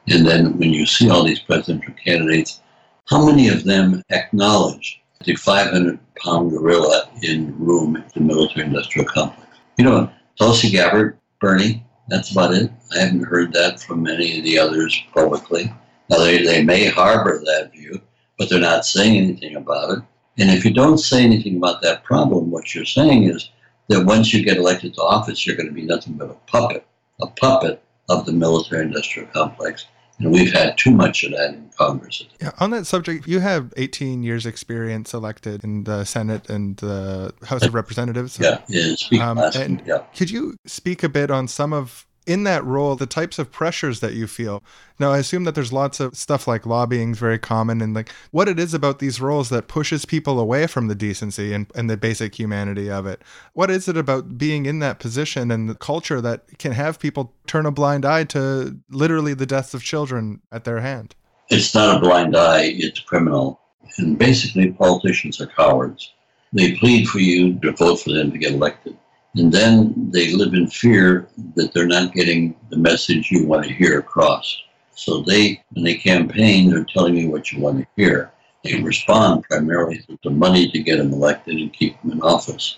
And then when you see all these presidential candidates, how many of them acknowledge the 500 pound gorilla in the room at the military industrial complex? You know, Tulsi Gabbard, Bernie, that's about it. I haven't heard that from many of the others publicly. Now, they, they may harbor that view, but they're not saying anything about it. And if you don't say anything about that problem, what you're saying is that once you get elected to office, you're going to be nothing but a puppet, a puppet of the military industrial complex. And we've had too much of that in Congress. Yeah, on that subject, you have 18 years experience elected in the Senate and the House of Representatives. Yeah, yeah. Um, and yeah. could you speak a bit on some of in that role the types of pressures that you feel now i assume that there's lots of stuff like lobbying is very common and like what it is about these roles that pushes people away from the decency and, and the basic humanity of it what is it about being in that position and the culture that can have people turn a blind eye to literally the deaths of children at their hand It's not a blind eye, it's criminal. And basically, politicians are cowards. They plead for you to vote for them to get elected. And then they live in fear that they're not getting the message you want to hear across. So they, when they campaign, they're telling you what you want to hear. They respond primarily to the money to get them elected and keep them in office.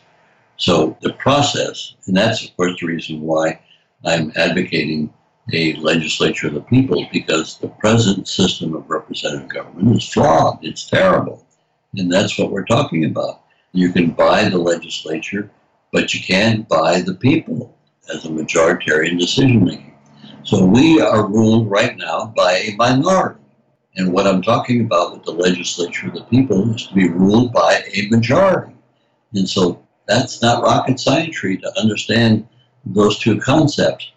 So the process, and that's of course the reason why I'm advocating a legislature of the people, because the present system of representative government is flawed. It's terrible. And that's what we're talking about. You can buy the legislature, but you can't buy the people as a majoritarian decision making. So we are ruled right now by a minority. And what I'm talking about with the legislature of the people is to be ruled by a majority. And so that's not rocket science to understand those two concepts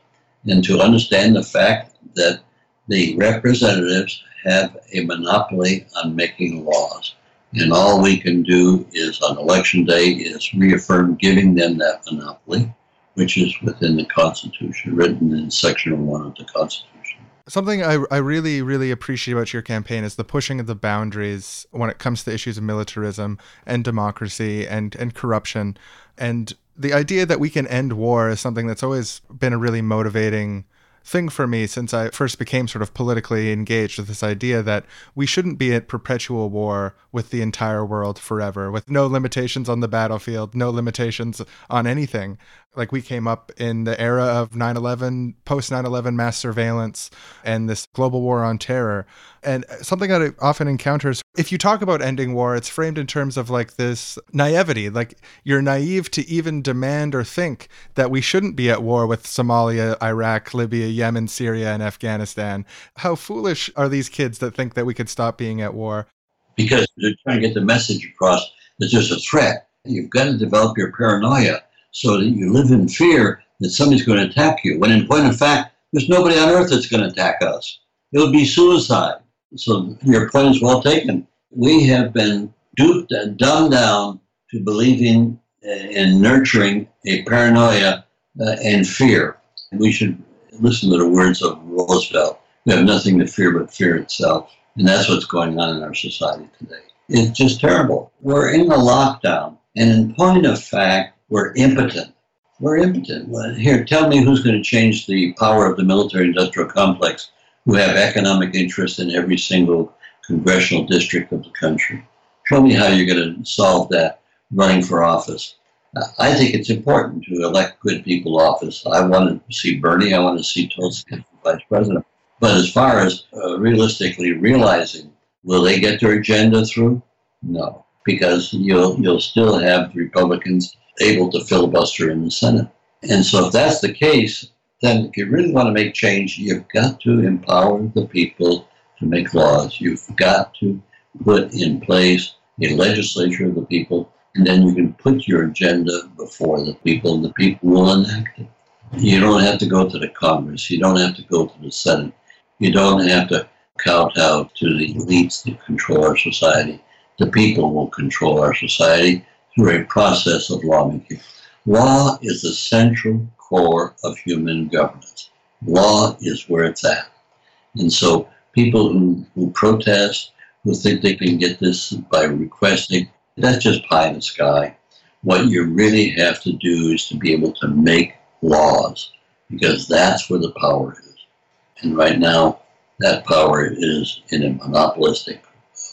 and to understand the fact that the representatives have a monopoly on making laws. And all we can do is on election day is reaffirm giving them that monopoly, which is within the Constitution, written in Section 1 of the Constitution. Something I, I really, really appreciate about your campaign is the pushing of the boundaries when it comes to issues of militarism and democracy and, and corruption. And the idea that we can end war is something that's always been a really motivating thing for me since I first became sort of politically engaged with this idea that we shouldn't be at perpetual war with the entire world forever, with no limitations on the battlefield, no limitations on anything. Like we came up in the era of 9 11, post 9 11 mass surveillance, and this global war on terror. And something that I often encounter is if you talk about ending war, it's framed in terms of like this naivety. Like you're naive to even demand or think that we shouldn't be at war with Somalia, Iraq, Libya, Yemen, Syria, and Afghanistan. How foolish are these kids that think that we could stop being at war? Because they're trying to get the message across that there's a threat. You've got to develop your paranoia so that you live in fear that somebody's going to attack you. When in point of fact, there's nobody on earth that's going to attack us. It would be suicide. So your point is well taken. We have been duped and dumbed down to believing in nurturing a paranoia uh, and fear. We should listen to the words of Roosevelt. We have nothing to fear but fear itself. And that's what's going on in our society today. It's just terrible. We're in a lockdown. And in point of fact, we're impotent. We're impotent. Well, Here, tell me who's going to change the power of the military industrial complex who have economic interest in every single congressional district of the country. Show me how you're going to solve that running for office. I think it's important to elect good people office. I want to see Bernie. I want to see Tulsi vice president. But as far as uh, realistically realizing, will they get their agenda through? No, because you'll you'll still have Republicans able to filibuster in the Senate. And so if that's the case, then if you really want to make change, you've got to empower the people to make laws. You've got to put in place a legislature of the people, and then you can put your agenda before the people, and the people will enact it. You don't have to go to the Congress. You don't have to go to the Senate. You don't have to kowtow to the elites that control our society. The people will control our society through a process of lawmaking. Law is the central core of human governance. Law is where it's at. And so people who, who protest, who think they can get this by requesting, that's just pie in the sky. What you really have to do is to be able to make laws because that's where the power is. And right now, that power is in a monopolistic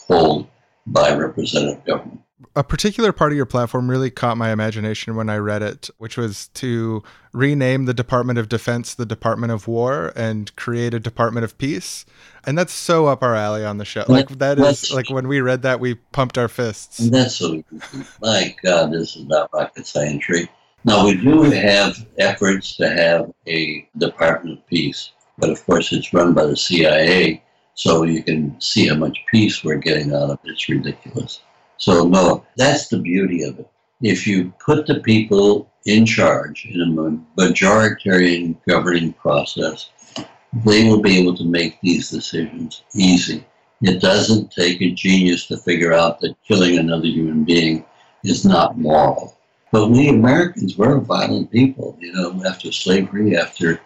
hold by representative government. A particular part of your platform really caught my imagination when I read it, which was to rename the Department of Defense the Department of War and create a Department of Peace. And that's so up our alley on the show. Like that is like when we read that we pumped our fists. That's so my God, this is not rocket science. Now we do have efforts to have a Department of Peace. But of course, it's run by the CIA, so you can see how much peace we're getting out of it. It's ridiculous. So, no, that's the beauty of it. If you put the people in charge in a majoritarian governing process, they will be able to make these decisions easy. It doesn't take a genius to figure out that killing another human being is not moral. But we Americans, we're a violent people. You know, after slavery, after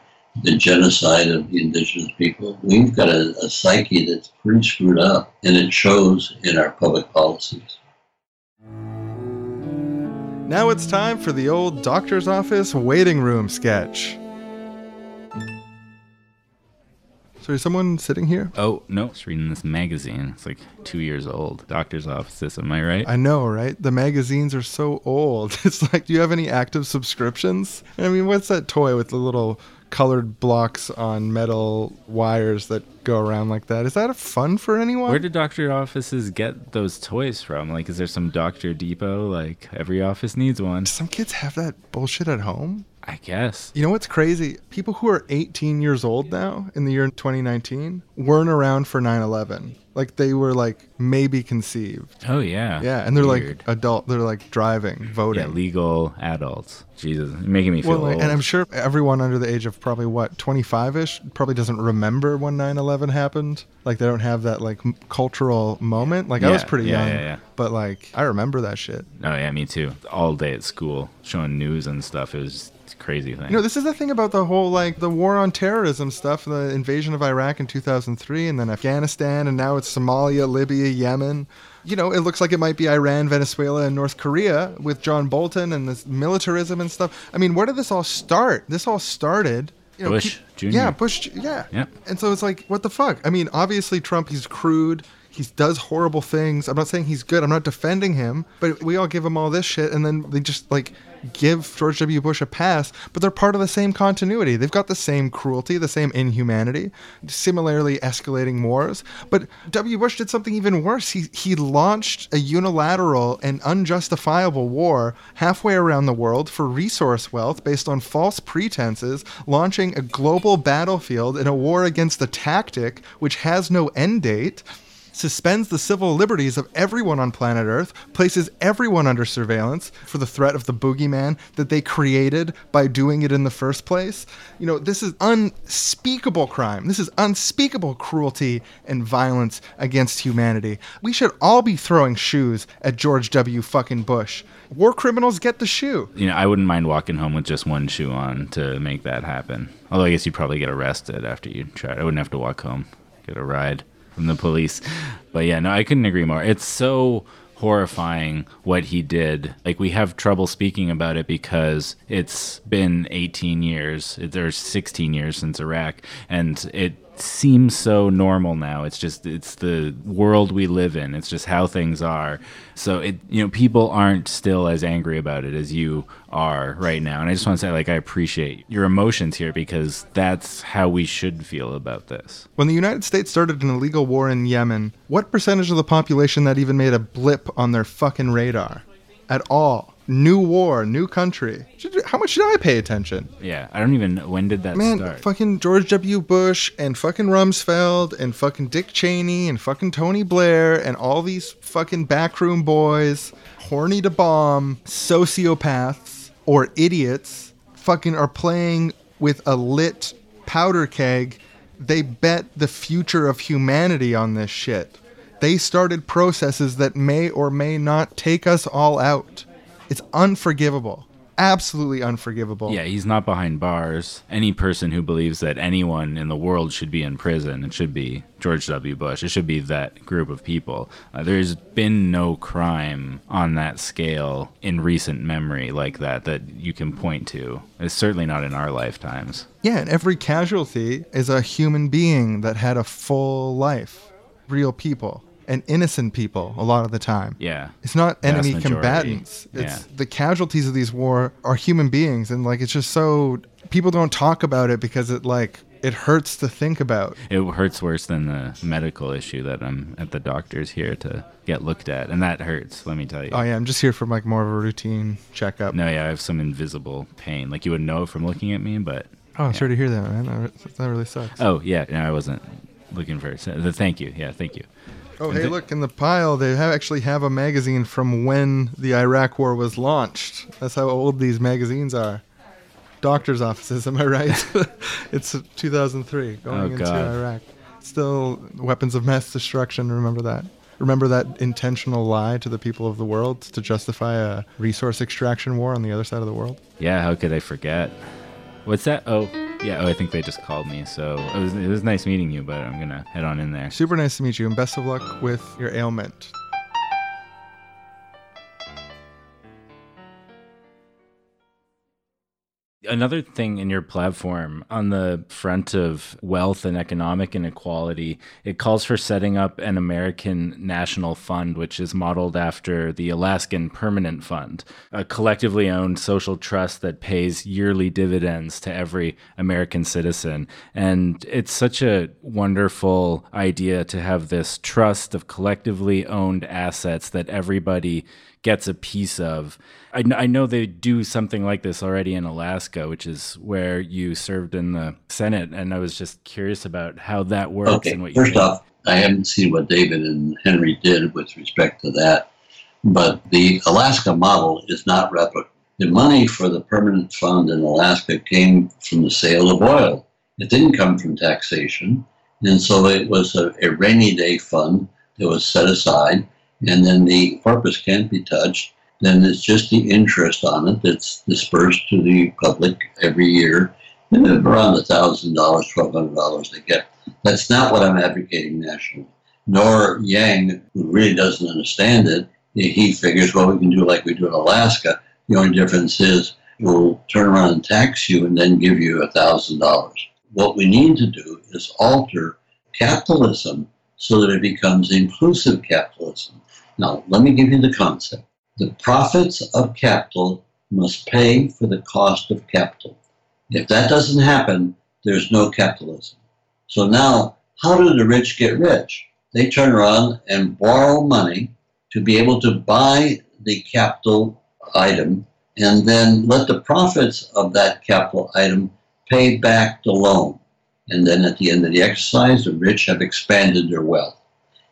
the genocide of the indigenous people, we've got a, a psyche that's pretty screwed up, and it shows in our public policies. Now it's time for the old doctor's office waiting room sketch. So is someone sitting here? Oh, no. It's reading this magazine. It's like two years old. Doctor's offices, am I right? I know, right? The magazines are so old. It's like, do you have any active subscriptions? I mean, what's that toy with the little colored blocks on metal wires that go around like that? Is that fun for anyone? Where do doctor offices get those toys from? Like, is there some Doctor Depot? Like, every office needs one. Some kids have that bullshit at home. I guess. You know what's crazy? People who are 18 years old now in the year 2019 weren't around for 9 11. Like they were like maybe conceived. Oh, yeah. Yeah. And they're Weird. like adult, they're like driving, voting. Yeah, legal adults. Jesus, you're making me feel Well, like, old. and I'm sure everyone under the age of probably what 25 ish probably doesn't remember when 9/11 happened. Like they don't have that like m- cultural moment. Like I was pretty yeah, young, yeah, yeah. but like I remember that shit. oh, yeah, me too. All day at school, showing news and stuff. It was crazy thing. You know, this is the thing about the whole like the war on terrorism stuff, the invasion of Iraq in 2003, and then Afghanistan, and now it's Somalia, Libya, Yemen. You know, it looks like it might be Iran, Venezuela, and North Korea with John Bolton and this militarism and stuff. I mean, where did this all start? This all started. You know, Bush Jr.. Yeah, Bush. J- Yeah. And so it's like, what the fuck? I mean, obviously Trump, he's crude. He does horrible things. I'm not saying he's good. I'm not defending him, but we all give him all this shit, and then they just like give George W. Bush a pass. But they're part of the same continuity. They've got the same cruelty, the same inhumanity, similarly escalating wars. But W. Bush did something even worse. He he launched a unilateral and unjustifiable war halfway around the world for resource wealth based on false pretenses, launching a global battlefield in a war against a tactic which has no end date suspends the civil liberties of everyone on planet Earth, places everyone under surveillance for the threat of the boogeyman that they created by doing it in the first place. You know, this is unspeakable crime. This is unspeakable cruelty and violence against humanity. We should all be throwing shoes at George W. fucking Bush. War criminals get the shoe. you know, I wouldn't mind walking home with just one shoe on to make that happen. Although I guess you'd probably get arrested after you tried. I wouldn't have to walk home, get a ride from the police. But yeah, no, I couldn't agree more. It's so horrifying what he did. Like we have trouble speaking about it because it's been 18 years, or 16 years since Iraq, and it seems so normal now. It's just it's the world we live in. It's just how things are. So it you know people aren't still as angry about it as you are right now. And I just want to say like I appreciate your emotions here because that's how we should feel about this. When the United States started an illegal war in Yemen, what percentage of the population that even made a blip on their fucking radar? At all. New war, new country. How much should I pay attention? Yeah, I don't even know when did that Man, start. fucking George W. Bush and fucking Rumsfeld and fucking Dick Cheney and fucking Tony Blair and all these fucking backroom boys, horny to bomb, sociopaths or idiots, fucking are playing with a lit powder keg. They bet the future of humanity on this shit. They started processes that may or may not take us all out. It's unforgivable. Absolutely unforgivable. Yeah, he's not behind bars. Any person who believes that anyone in the world should be in prison, it should be George W. Bush. It should be that group of people. Uh, there's been no crime on that scale in recent memory like that that you can point to. It's certainly not in our lifetimes. Yeah, and every casualty is a human being that had a full life. Real people. And innocent people a lot of the time. Yeah. It's not enemy combatants. It's Yeah. the casualties of these war are human beings and like it's just so people don't talk about it because it like it hurts to think about. It hurts worse than the medical issue that I'm at the doctor's here to get looked at. And that hurts, let me tell you. Oh yeah, I'm just here for like more of a routine checkup. No, yeah, I have some invisible pain. Like you would know from looking at me, but Oh, I'm yeah. sorry to hear that, man. That, that really sucks. Oh yeah, no, I wasn't looking for it. So, the thank you. Yeah, thank you. Oh, hey, look in the pile. They have actually have a magazine from when the Iraq War was launched. That's how old these magazines are. Doctors' offices, am I right? it's 2003, going Oh, into God. Iraq. Still weapons of mass destruction. Remember that. Remember that intentional lie to the people of the world to justify a resource extraction war on the other side of the world. Yeah, how could I forget? What's that? Oh, yeah. Oh, I think they just called me. So it was it was nice meeting you, but I'm gonna head on in there. Super nice to meet you, and best of luck with your ailment. Another thing in your platform on the front of wealth and economic inequality, it calls for setting up an American national fund, which is modeled after the Alaskan Permanent Fund, a collectively owned social trust that pays yearly dividends to every American citizen. And it's such a wonderful idea to have this trust of collectively owned assets that everybody gets a piece of. I, I know they do something like this already in Alaska, which is where you served in the Senate, and I was just curious about how that works Okay, and what you first think. off, I haven't seen what David and Henry did with respect to that, but the Alaska model is not replicable. The money for the permanent fund in Alaska came from the sale of oil. It didn't come from taxation, and so it was a, a rainy day fund that was set aside, and then the corpus can't be touched. Then it's just the interest on it that's dispersed to the public every year, and around a thousand dollars, twelve hundred dollars they get. That's not what I'm advocating nationally. Nor Yang, who really doesn't understand it, he figures, well, we can do like we do in Alaska. The only difference is we'll turn around and tax you and then give you a thousand dollars. What we need to do is alter capitalism so that it becomes inclusive capitalism. Now, let me give you the concept. The profits of capital must pay for the cost of capital. If that doesn't happen, there's no capitalism. So now, how do the rich get rich? They turn around and borrow money to be able to buy the capital item and then let the profits of that capital item pay back the loan. And then at the end of the exercise, the rich have expanded their wealth.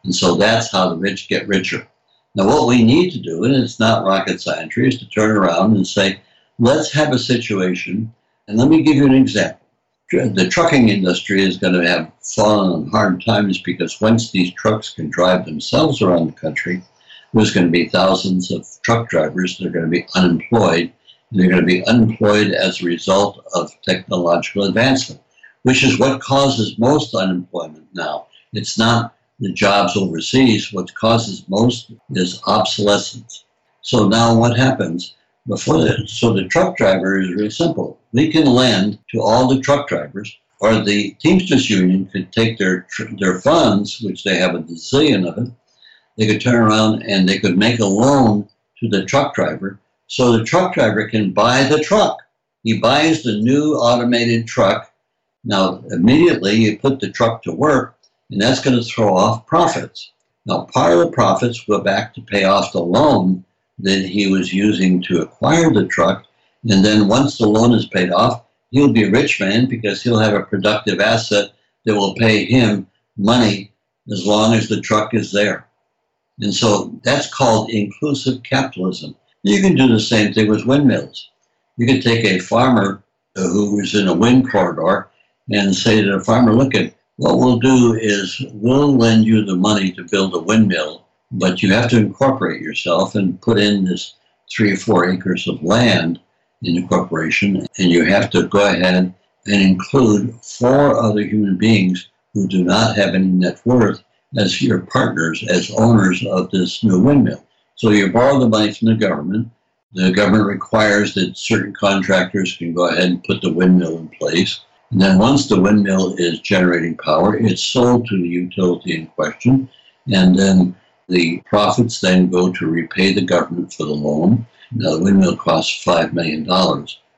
And so that's how the rich get richer. Now, what we need to do, and it's not rocket science, is to turn around and say, let's have a situation, and let me give you an example. The trucking industry is going to have fallen on hard times because once these trucks can drive themselves around the country, there's going to be thousands of truck drivers that are going to be unemployed. They're going to be unemployed as a result of technological advancement, which is what causes most unemployment now. It's not the jobs overseas. What causes most is obsolescence. So now what happens? Before so the truck driver is really simple. We can lend to all the truck drivers, or the Teamsters Union could take their their funds, which they have a zillion of it. They could turn around and they could make a loan to the truck driver, so the truck driver can buy the truck. He buys the new automated truck. Now immediately you put the truck to work, and that's going to throw off profits. Now part of the profits go back to pay off the loan that he was using to acquire the truck. And then once the loan is paid off, he'll be a rich man because he'll have a productive asset that will pay him money as long as the truck is there. And so that's called inclusive capitalism. You can do the same thing with windmills. You can take a farmer who is in a wind corridor and say to the farmer, look at what we'll do is we'll lend you the money to build a windmill, but you have to incorporate yourself and put in this three or four acres of land in the corporation, and you have to go ahead and include four other human beings who do not have any net worth as your partners, as owners of this new windmill. So you borrow the money from the government. The government requires that certain contractors can go ahead and put the windmill in place. And then once the windmill is generating power, it's sold to the utility in question. And then the profits then go to repay the government for the loan. Now, the windmill costs $5 million.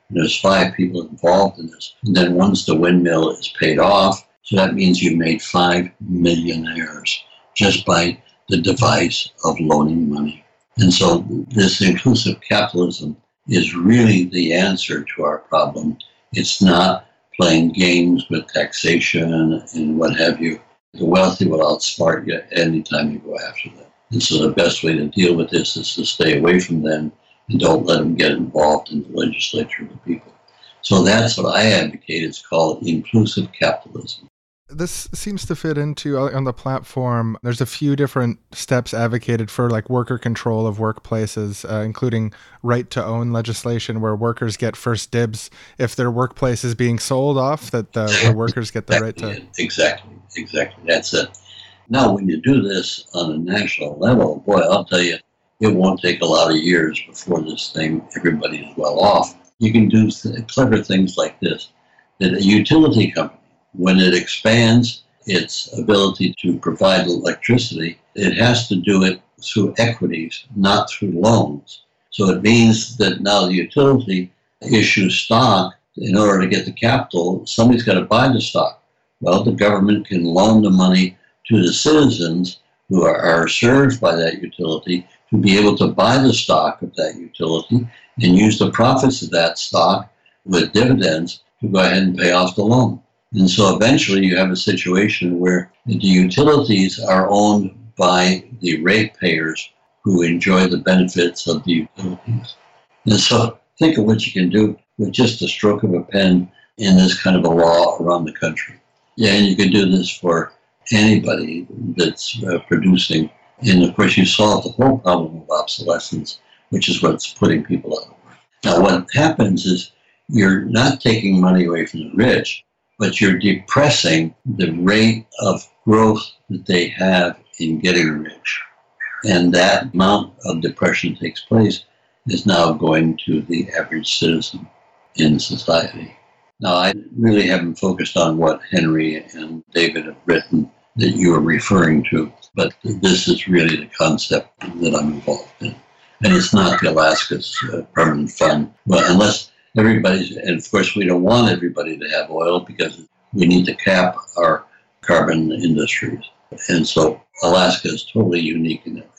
There's five people involved in this. And then once the windmill is paid off, so that means you made five millionaires just by the device of loaning money. And so this inclusive capitalism is really the answer to our problem. It's not playing games with taxation and what have you. The wealthy will outsmart you anytime you go after them. And so the best way to deal with this is to stay away from them and don't let them get involved in the legislature of the people. So that's what I advocate. It's called inclusive capitalism. This seems to fit into uh, on the platform. There's a few different steps advocated for like worker control of workplaces, uh, including right to own legislation where workers get first dibs if their workplace is being sold off, that the, the workers get the right to. Exactly, exactly. That's it. Now, when you do this on a national level, boy, I'll tell you, it won't take a lot of years before this thing, everybody's well off. You can do th- clever things like this. That a utility company, when it expands its ability to provide electricity, it has to do it through equities, not through loans. So it means that now the utility issues stock in order to get the capital, somebody's got to buy the stock. Well, the government can loan the money to the citizens who are, are served by that utility to be able to buy the stock of that utility and use the profits of that stock with dividends to go ahead and pay off the loan. And so eventually you have a situation where the utilities are owned by the ratepayers who enjoy the benefits of the utilities. And so think of what you can do with just a stroke of a pen in this kind of a law around the country. Yeah, and you can do this for anybody that's uh, producing. And of course, you solve the whole problem of obsolescence, which is what's putting people out of work. Now, what happens is you're not taking money away from the rich, but you're depressing the rate of growth that they have in getting rich. And that amount of depression takes place is now going to the average citizen in society. Now, I really haven't focused on what Henry and David have written that you are referring to, but this is really the concept that I'm involved in. And it's not the Alaska's uh, permanent fund. Unless everybody's, and of course, we don't want everybody to have oil because we need to cap our carbon industries. And so Alaska is totally unique in that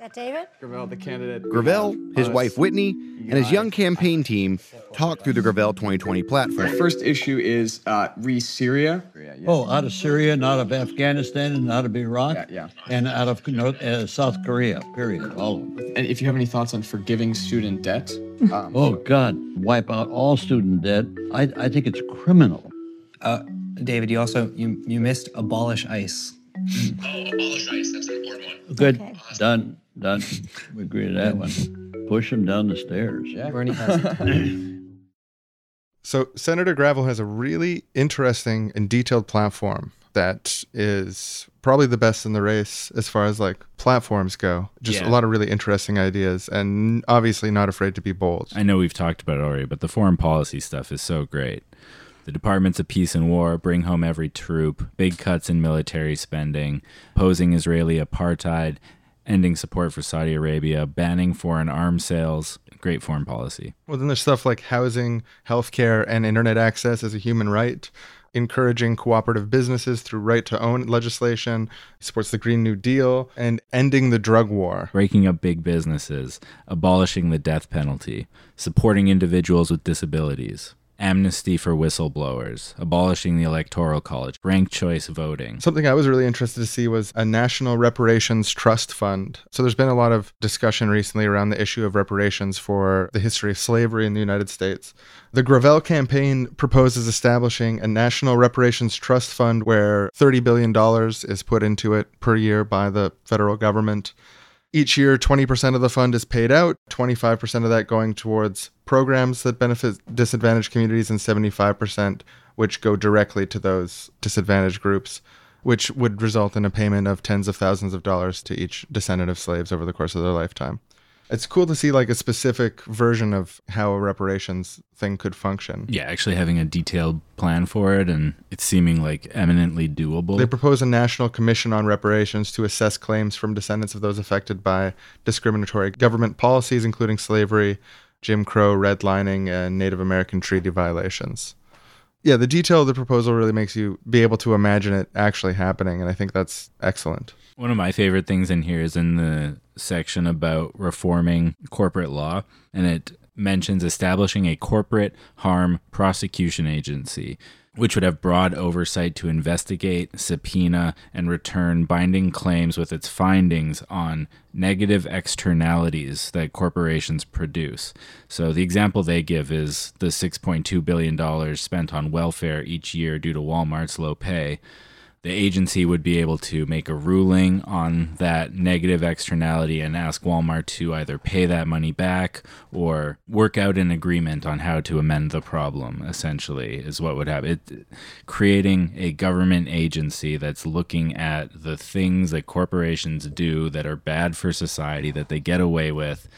that David? Gravel, the candidate. Gravel, his wife Whitney, and his young campaign team talk through the Gravel 2020 platform. The First issue is uh, re Syria. Oh, out of Syria, and out of Afghanistan, and out of Iraq, Yeah, yeah. and out of North, uh, South Korea, period. All of them. And if you have any thoughts on forgiving student debt, um, Oh, God, wipe out all student debt. I, I think it's criminal. Uh, David, you also you you missed abolish ICE. Oh, abolish ICE. That's an important one. Good, done, done. We agree to that one. Push him down the stairs. Yeah. Bernie has. So Senator Gravel has a really interesting and detailed platform that is probably the best in the race as far as like platforms go. Just Yeah. a lot of really interesting ideas and obviously not afraid to be bold. I know we've talked about it already, but the foreign policy stuff is so great. The Departments of Peace and War bring home every troop, big cuts in military spending, opposing Israeli apartheid, ending support for Saudi Arabia, banning foreign arms sales. Great foreign policy. Well, then there's stuff like housing, healthcare, and internet access as a human right, encouraging cooperative businesses through right to own legislation, supports the Green New Deal, and ending the drug war. Breaking up big businesses, abolishing the death penalty, supporting individuals with disabilities, amnesty for whistleblowers, abolishing the Electoral College, ranked choice voting. Something I was really interested to see was a national reparations trust fund. So there's been a lot of discussion recently around the issue of reparations for the history of slavery in the United States. The Gravel campaign proposes establishing a national reparations trust fund where $30 billion is put into it per year by the federal government. Each year, 20% of the fund is paid out, 25% of that going towards programs that benefit disadvantaged communities, and 75% which go directly to those disadvantaged groups, which would result in a payment of tens of thousands of dollars to each descendant of slaves over the course of their lifetime. It's cool to see like a specific version of how a reparations thing could function. Yeah, actually having a detailed plan for it and it's seeming like eminently doable. They propose a national commission on reparations to assess claims from descendants of those affected by discriminatory government policies, including slavery, Jim Crow, redlining, and Native American treaty violations. Yeah, the detail of the proposal really makes you be able to imagine it actually happening, and I think that's excellent. One of my favorite things in here is in the section about reforming corporate law, and it mentions establishing a corporate harm prosecution agency, which would have broad oversight to investigate, subpoena, and return binding claims with its findings on negative externalities that corporations produce. So the example they give is the $6.2 billion spent on welfare each year due to Walmart's low pay the agency would be able to make a ruling on that negative externality and ask Walmart to either pay that money back or work out an agreement on how to amend the problem, essentially, is what would happen. It, creating a government agency that's looking at the things that corporations do that are bad for society that they get away with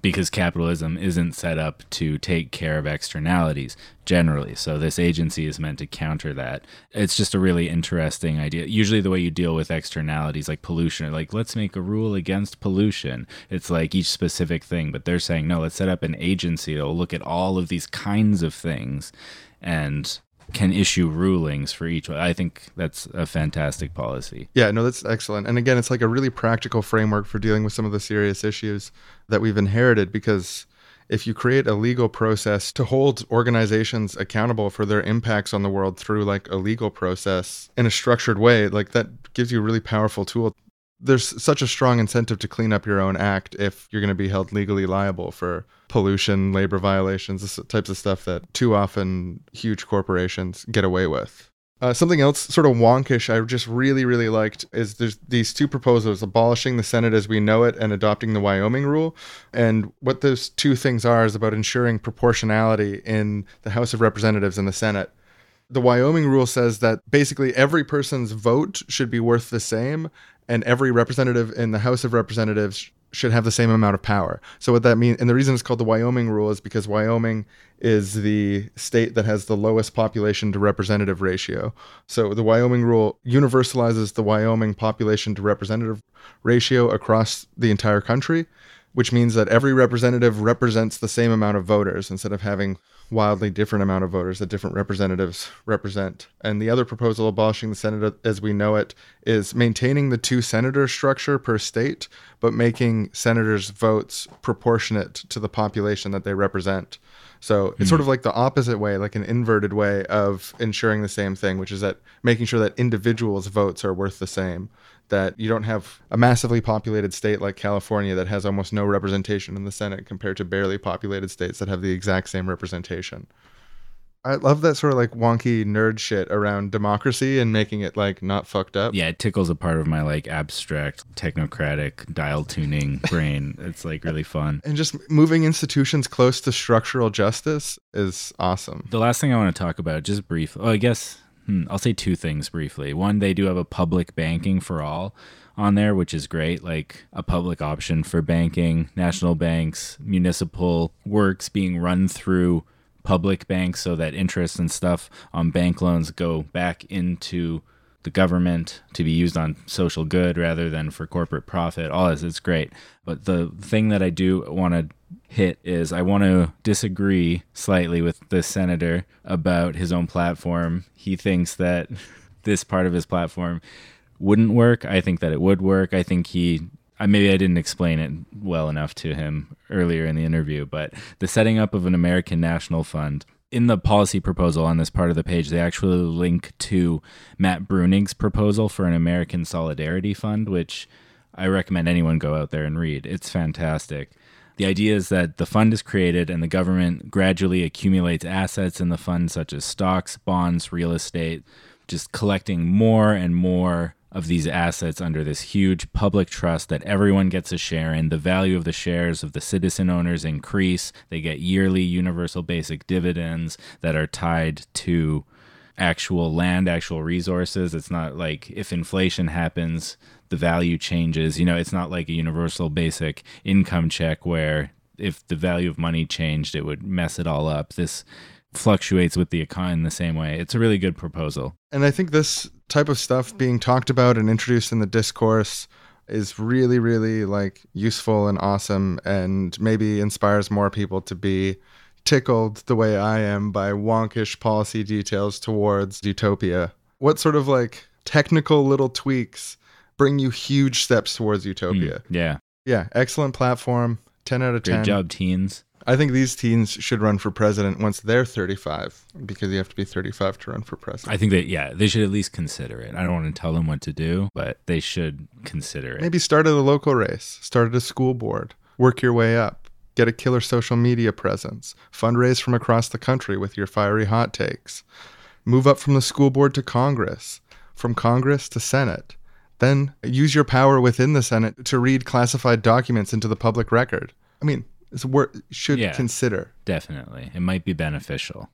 because capitalism isn't set up to take care of externalities generally. So this agency is meant to counter that. It's just a really interesting idea. Usually the way you deal with externalities like pollution, like let's make a rule against pollution. It's like each specific thing, but they're saying no, let's set up an agency that'll look at all of these kinds of things and can issue rulings for each one. I think that's a fantastic policy. Yeah, no, that's excellent. And again, it's like a really practical framework for dealing with some of the serious issues that we've inherited because if you create a legal process to hold organizations accountable for their impacts on the world through like a legal process in a structured way, like that gives you a really powerful tool. There's such a strong incentive to clean up your own act if you're going to be held legally liable for pollution, labor violations, this types of stuff that too often huge corporations get away with. Uh, something else sort of wonkish I just really, really liked is there's these two proposals abolishing the Senate as we know it and adopting the Wyoming rule. And what those two things are is about ensuring proportionality in the House of Representatives and the Senate. The Wyoming rule says that basically every person's vote should be worth the same, and every representative in the House of Representatives should have the same amount of power. So what that means, and the reason it's called the Wyoming rule is because Wyoming is the state that has the lowest population to representative ratio. So the Wyoming rule universalizes the Wyoming population to representative ratio across the entire country, which means that every representative represents the same amount of voters instead of having wildly different amount of voters that different representatives represent. And the other proposal abolishing the Senate as we know it is maintaining the two senator structure per state, but making senators' votes proportionate to the population that they represent. So it's hmm. sort of like the opposite way, like an inverted way of ensuring the same thing, which is that making sure that individuals' votes are worth the same. That you don't have a massively populated state like California that has almost no representation in the Senate compared to barely populated states that have the exact same representation. I love that sort of like wonky nerd shit around democracy and making it like not fucked up. Yeah, it tickles a part of my like abstract technocratic dial tuning brain. it's like really fun. And just moving institutions close to structural justice is awesome. The last thing I want to talk about, just briefly, oh, I guess hmm, I'll say two things briefly. One, they do have a public banking for all on there, which is great, like a public option for banking, national banks, municipal works being run through public banks so that interest and stuff on bank loans go back into the government to be used on social good rather than for corporate profit. All this, it's great. But the thing that I do want to hit is I want to disagree slightly with the senator about his own platform. He thinks that this part of his platform wouldn't work. I think that it would work. I think he I maybe I didn't explain it well enough to him earlier in the interview, but the setting up of an American National Fund in the policy proposal on this part of the page, they actually link to Matt Bruenig's proposal for an American Solidarity Fund, which I recommend anyone go out there and read. It's fantastic. The idea is that the fund is created and the government gradually accumulates assets in the fund, such as stocks, bonds, real estate, just collecting more and more of these assets under this huge public trust that everyone gets a share in. The value of the shares of the citizen owners increase. They get yearly universal basic dividends that are tied to actual land, actual resources. It's not like if inflation happens, the value changes. You know, it's not like a universal basic income check where if the value of money changed, it would mess it all up. This fluctuates with the economy the same way. It's a really good proposal. And I think this type of stuff being talked about and introduced in the discourse is really, really like useful and awesome and maybe inspires more people to be tickled the way I am by wonkish policy details towards utopia. What sort of like technical little tweaks bring you huge steps towards utopia? Mm, yeah. Yeah, excellent platform. 10 out of 10. Good job, teens. I think these teens should run for president once they're 35 because you have to be 35 to run for president. I think that yeah, they should at least consider it. I don't want to tell them what to do, but they should consider it. Maybe start at a local race, start at a school board, work your way up, get a killer social media presence, fundraise from across the country with your fiery hot takes, move up from the school board to Congress, from Congress to Senate. Then use your power within the Senate to read classified documents into the public record. I mean, it's worth should Yeah. consider. Definitely. It might be beneficial.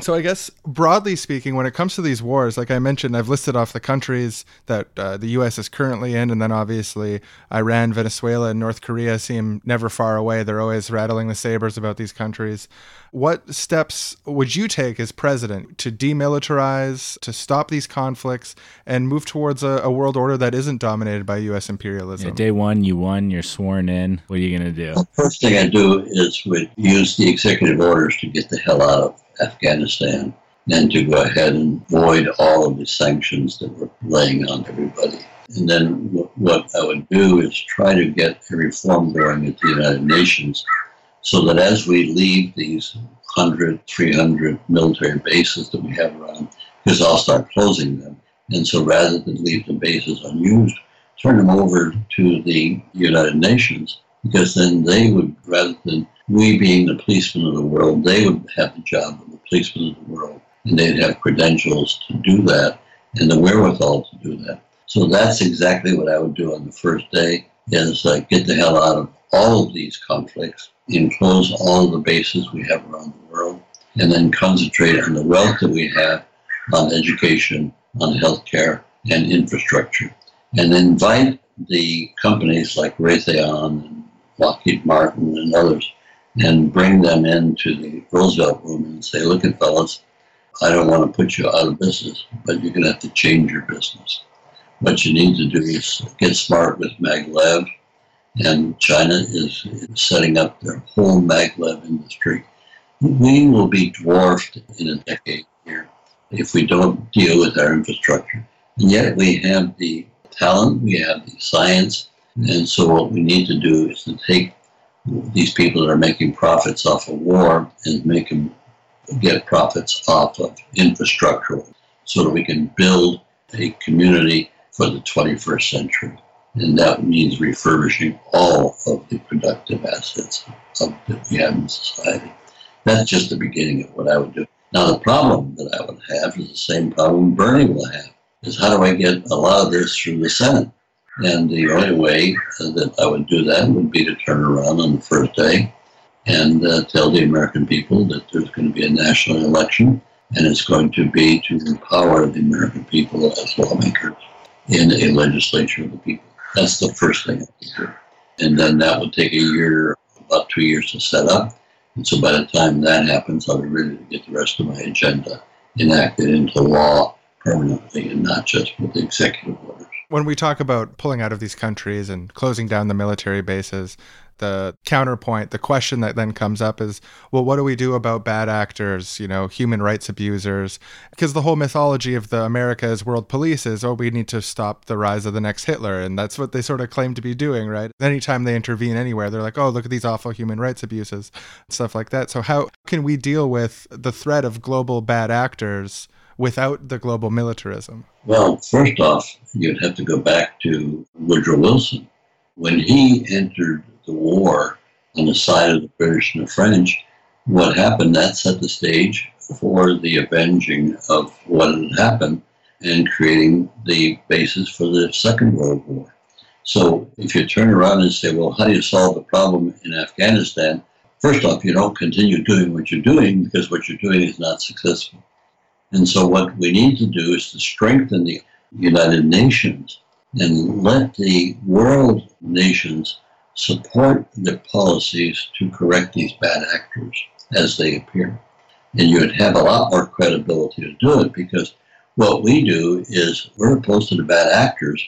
So I guess broadly speaking, when it comes to these wars, like I mentioned, I've listed off the countries that uh, the U.S. is currently in, and then obviously Iran, Venezuela, and North Korea seem never far away. They're always rattling the sabers about these countries. What steps would you take as president to demilitarize, to stop these conflicts, and move towards a, a world order that isn't dominated by U.S. imperialism? Yeah, day one, you won. You're sworn in. What are you gonna do? First thing I do is would use the executive orders to get the hell out of Afghanistan and to go ahead and void all of the sanctions that we're laying on everybody. And then wh- what I would do is try to get a reform going at the United Nations so that as we leave these 100, 300 military bases that we have around, because I'll start closing them. And so rather than leave the bases unused, turn them over to the United Nations, because then they would, rather than we being the policemen of the world, they would have the job of the policemen of the world, and they'd have credentials to do that and the wherewithal to do that. So that's exactly what I would do on the first day: is uh, get the hell out of all of these conflicts, enclose all of the bases we have around the world, and then concentrate on the wealth that we have on education, on healthcare, and infrastructure, and invite the companies like Raytheon and Lockheed Martin and others and bring them into the Roosevelt room and say, look at fellas, I don't want to put you out of business, but you're going to have to change your business. What you need to do is get smart with maglev, and China is setting up their whole maglev industry. We will be dwarfed in a decade here if we don't deal with our infrastructure. And yet we have the talent, we have the science, and so what we need to do is to take these people that are making profits off of war and make them get profits off of infrastructure so that we can build a community for the 21st century. And that means refurbishing all of the productive assets of that we have in society. That's just the beginning of what I would do. Now, the problem that I would have is the same problem Bernie will have, is how do I get a lot of this through the Senate? And the only way uh, that I would do that would be to turn around on the first day and uh, tell the American people that there's going to be a national election and it's going to be to empower the American people as lawmakers in a legislature of the people. That's the first thing I do. And then that would take a year, about two years to set up. And so by the time that happens, I'll be ready to get the rest of my agenda enacted into law permanently and not just with executive orders. When we talk about pulling out of these countries and closing down the military bases, the counterpoint, the question that then comes up is, well, what do we do about bad actors, you know, human rights abusers? Because the whole mythology of the America as world police is, oh, we need to stop the rise of the next Hitler. And that's what they sort of claim to be doing, right? Anytime they intervene anywhere, they're like, oh, look at these awful human rights abuses, stuff like that. So, how can we deal with the threat of global bad actors without the global militarism? Well, first off, you'd have to go back to Woodrow Wilson. When he entered the war on the side of the British and the French, what happened, that set the stage for the avenging of what had happened and creating the basis for the Second World War. So if you turn around and say, well, how do you solve the problem in Afghanistan? First off, you don't continue doing what you're doing because what you're doing is not successful. And so what we need to do is to strengthen the United Nations and let the world nations support the policies to correct these bad actors as they appear. And you would have a lot more credibility to do it because what we do is we're opposed to the bad actors,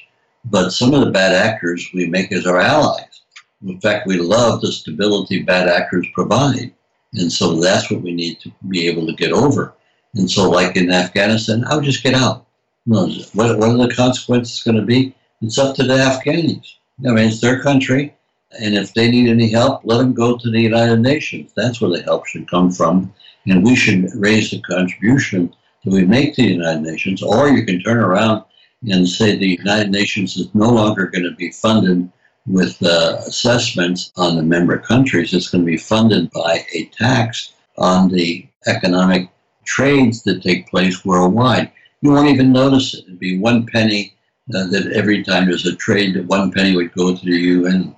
but some of the bad actors we make as our allies. In fact, we love the stability bad actors provide. And so that's what we need to be able to get over. And so, like in Afghanistan, I would just get out. What, what are the consequences going to be? It's up to the Afghanis. I mean, it's their country. And if they need any help, let them go to the United Nations. That's where the help should come from. And we should raise the contribution that we make to the United Nations. Or you can turn around and say the United Nations is no longer going to be funded with uh, assessments on the member countries. It's going to be funded by a tax on the economic trades that take place worldwide. You won't even notice it. It'd be one penny uh, that every time there's a trade, that one penny would go to the UN,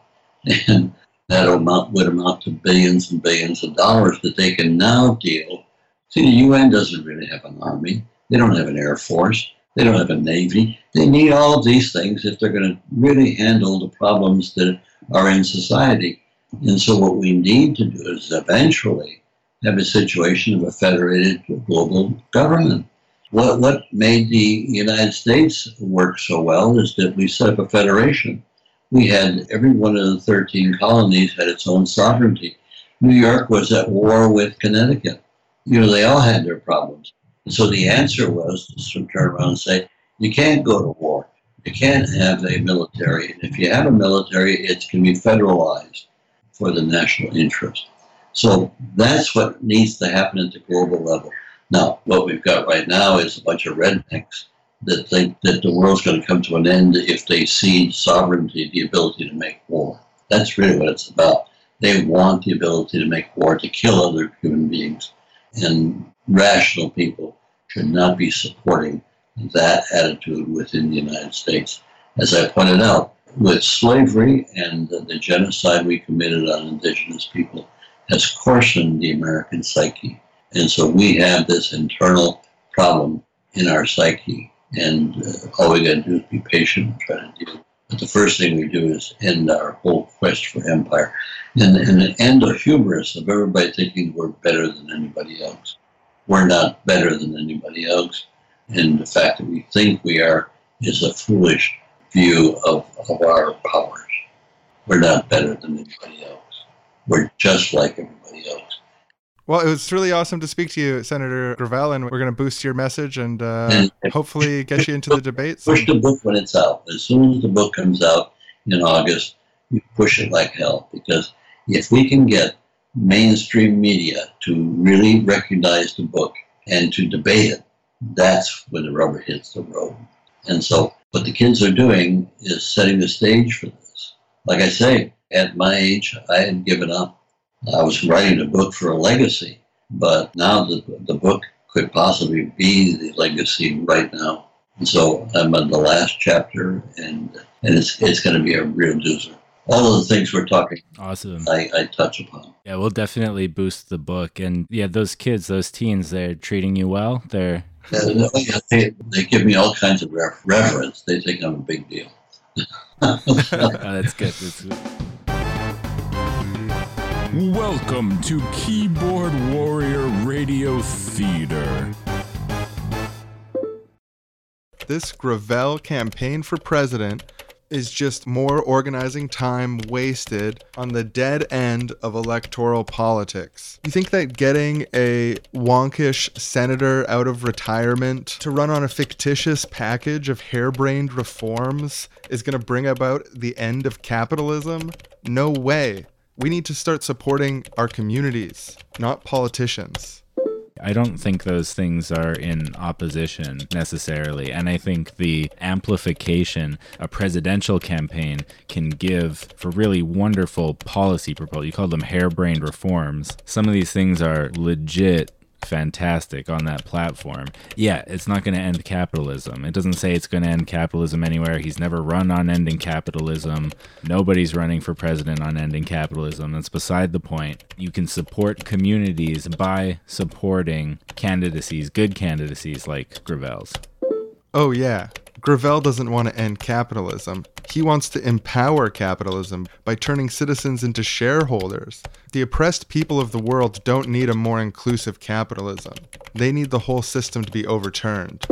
and that amount would amount to billions and billions of dollars that they can now deal. See, the UN doesn't really have an army. They don't have an air force. They don't have a navy. They need all of these things if they're going to really handle the problems that are in society. And so, what we need to do is eventually have a situation of a federated global government. What, what made the United States work so well is that we set up a federation. We had every one of the 13 colonies had its own sovereignty. New York was at war with Connecticut. You know, they all had their problems. And so the answer was to turn around and say, you can't go to war. You can't have a military. And if you have a military, it can be federalized for the national interest. So that's what needs to happen at the global level. Now, what we've got right now is a bunch of rednecks that think that the world's going to come to an end if they cede sovereignty, the ability to make war. That's really what it's about. They want the ability to make war, to kill other human beings. And rational people should not be supporting that attitude within the United States. As I pointed out, with slavery and the genocide we committed on indigenous people has coarsened the American psyche. And so we have this internal problem in our psyche. And uh, all we got to do is be patient and try to deal. But the first thing we do is end our whole quest for empire and, and end the hubris of everybody thinking we're better than anybody else. We're not better than anybody else. And the fact that we think we are is a foolish view of, of our powers. We're not better than anybody else. We're just like everybody else. Well, it was really awesome to speak to you, Senator Gravel, and we're going to boost your message and uh, hopefully get you into the debates. Push the book when it's out. As soon as the book comes out in August, you push it like hell because if we can get mainstream media to really recognize the book and to debate it, that's when the rubber hits the road. And so, what the kids are doing is setting the stage for this. Like I say, at my age, I had given up. I was writing a book for a legacy, but now the, the book could possibly be the legacy right now. And so I'm on the last chapter, and and it's it's going to be a real doozer. All of the things we're talking, awesome. I, I touch upon. Yeah, we'll definitely boost the book, and yeah, those kids, those teens, they're treating you well. They're uh, oh, they, they give me all kinds of reverence. They think I'm a big deal. oh, that's good. That's good. Welcome to Keyboard Warrior Radio Theater. This Gravel campaign for president is just more organizing time wasted on the dead end of electoral politics. You think that getting a wonkish senator out of retirement to run on a fictitious package of harebrained reforms is going to bring about the end of capitalism? No way. We need to start supporting our communities, not politicians. I don't think those things are in opposition necessarily. And I think the amplification a presidential campaign can give for really wonderful policy proposals, you call them harebrained reforms. Some of these things are legit fantastic on that platform. Yeah, it's not going to end capitalism. It doesn't say it's going to end capitalism anywhere. He's never run on ending capitalism. Nobody's running for president on ending capitalism. That's beside the point. You can support communities by supporting candidacies, good candidacies like Gravel's. Oh, yeah. Gravel doesn't want to end capitalism. He wants to empower capitalism by turning citizens into shareholders. The oppressed people of the world don't need a more inclusive capitalism. They need the whole system to be overturned.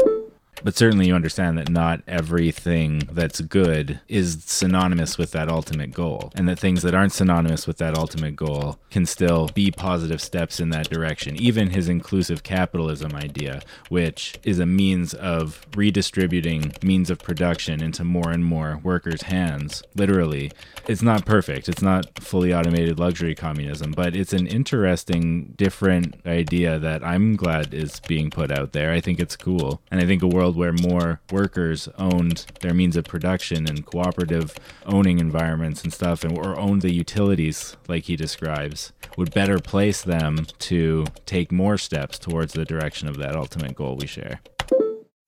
But certainly you understand that not everything that's good is synonymous with that ultimate goal, and that things that aren't synonymous with that ultimate goal can still be positive steps in that direction. Even his inclusive capitalism idea, which is a means of redistributing means of production into more and more workers' hands, literally, it's not perfect. It's not fully automated luxury communism, but it's an interesting, different idea that I'm glad is being put out there. I think it's cool. And I think a world where more workers owned their means of production and cooperative owning environments and stuff, and or owned the utilities like he describes, would better place them to take more steps towards the direction of that ultimate goal we share.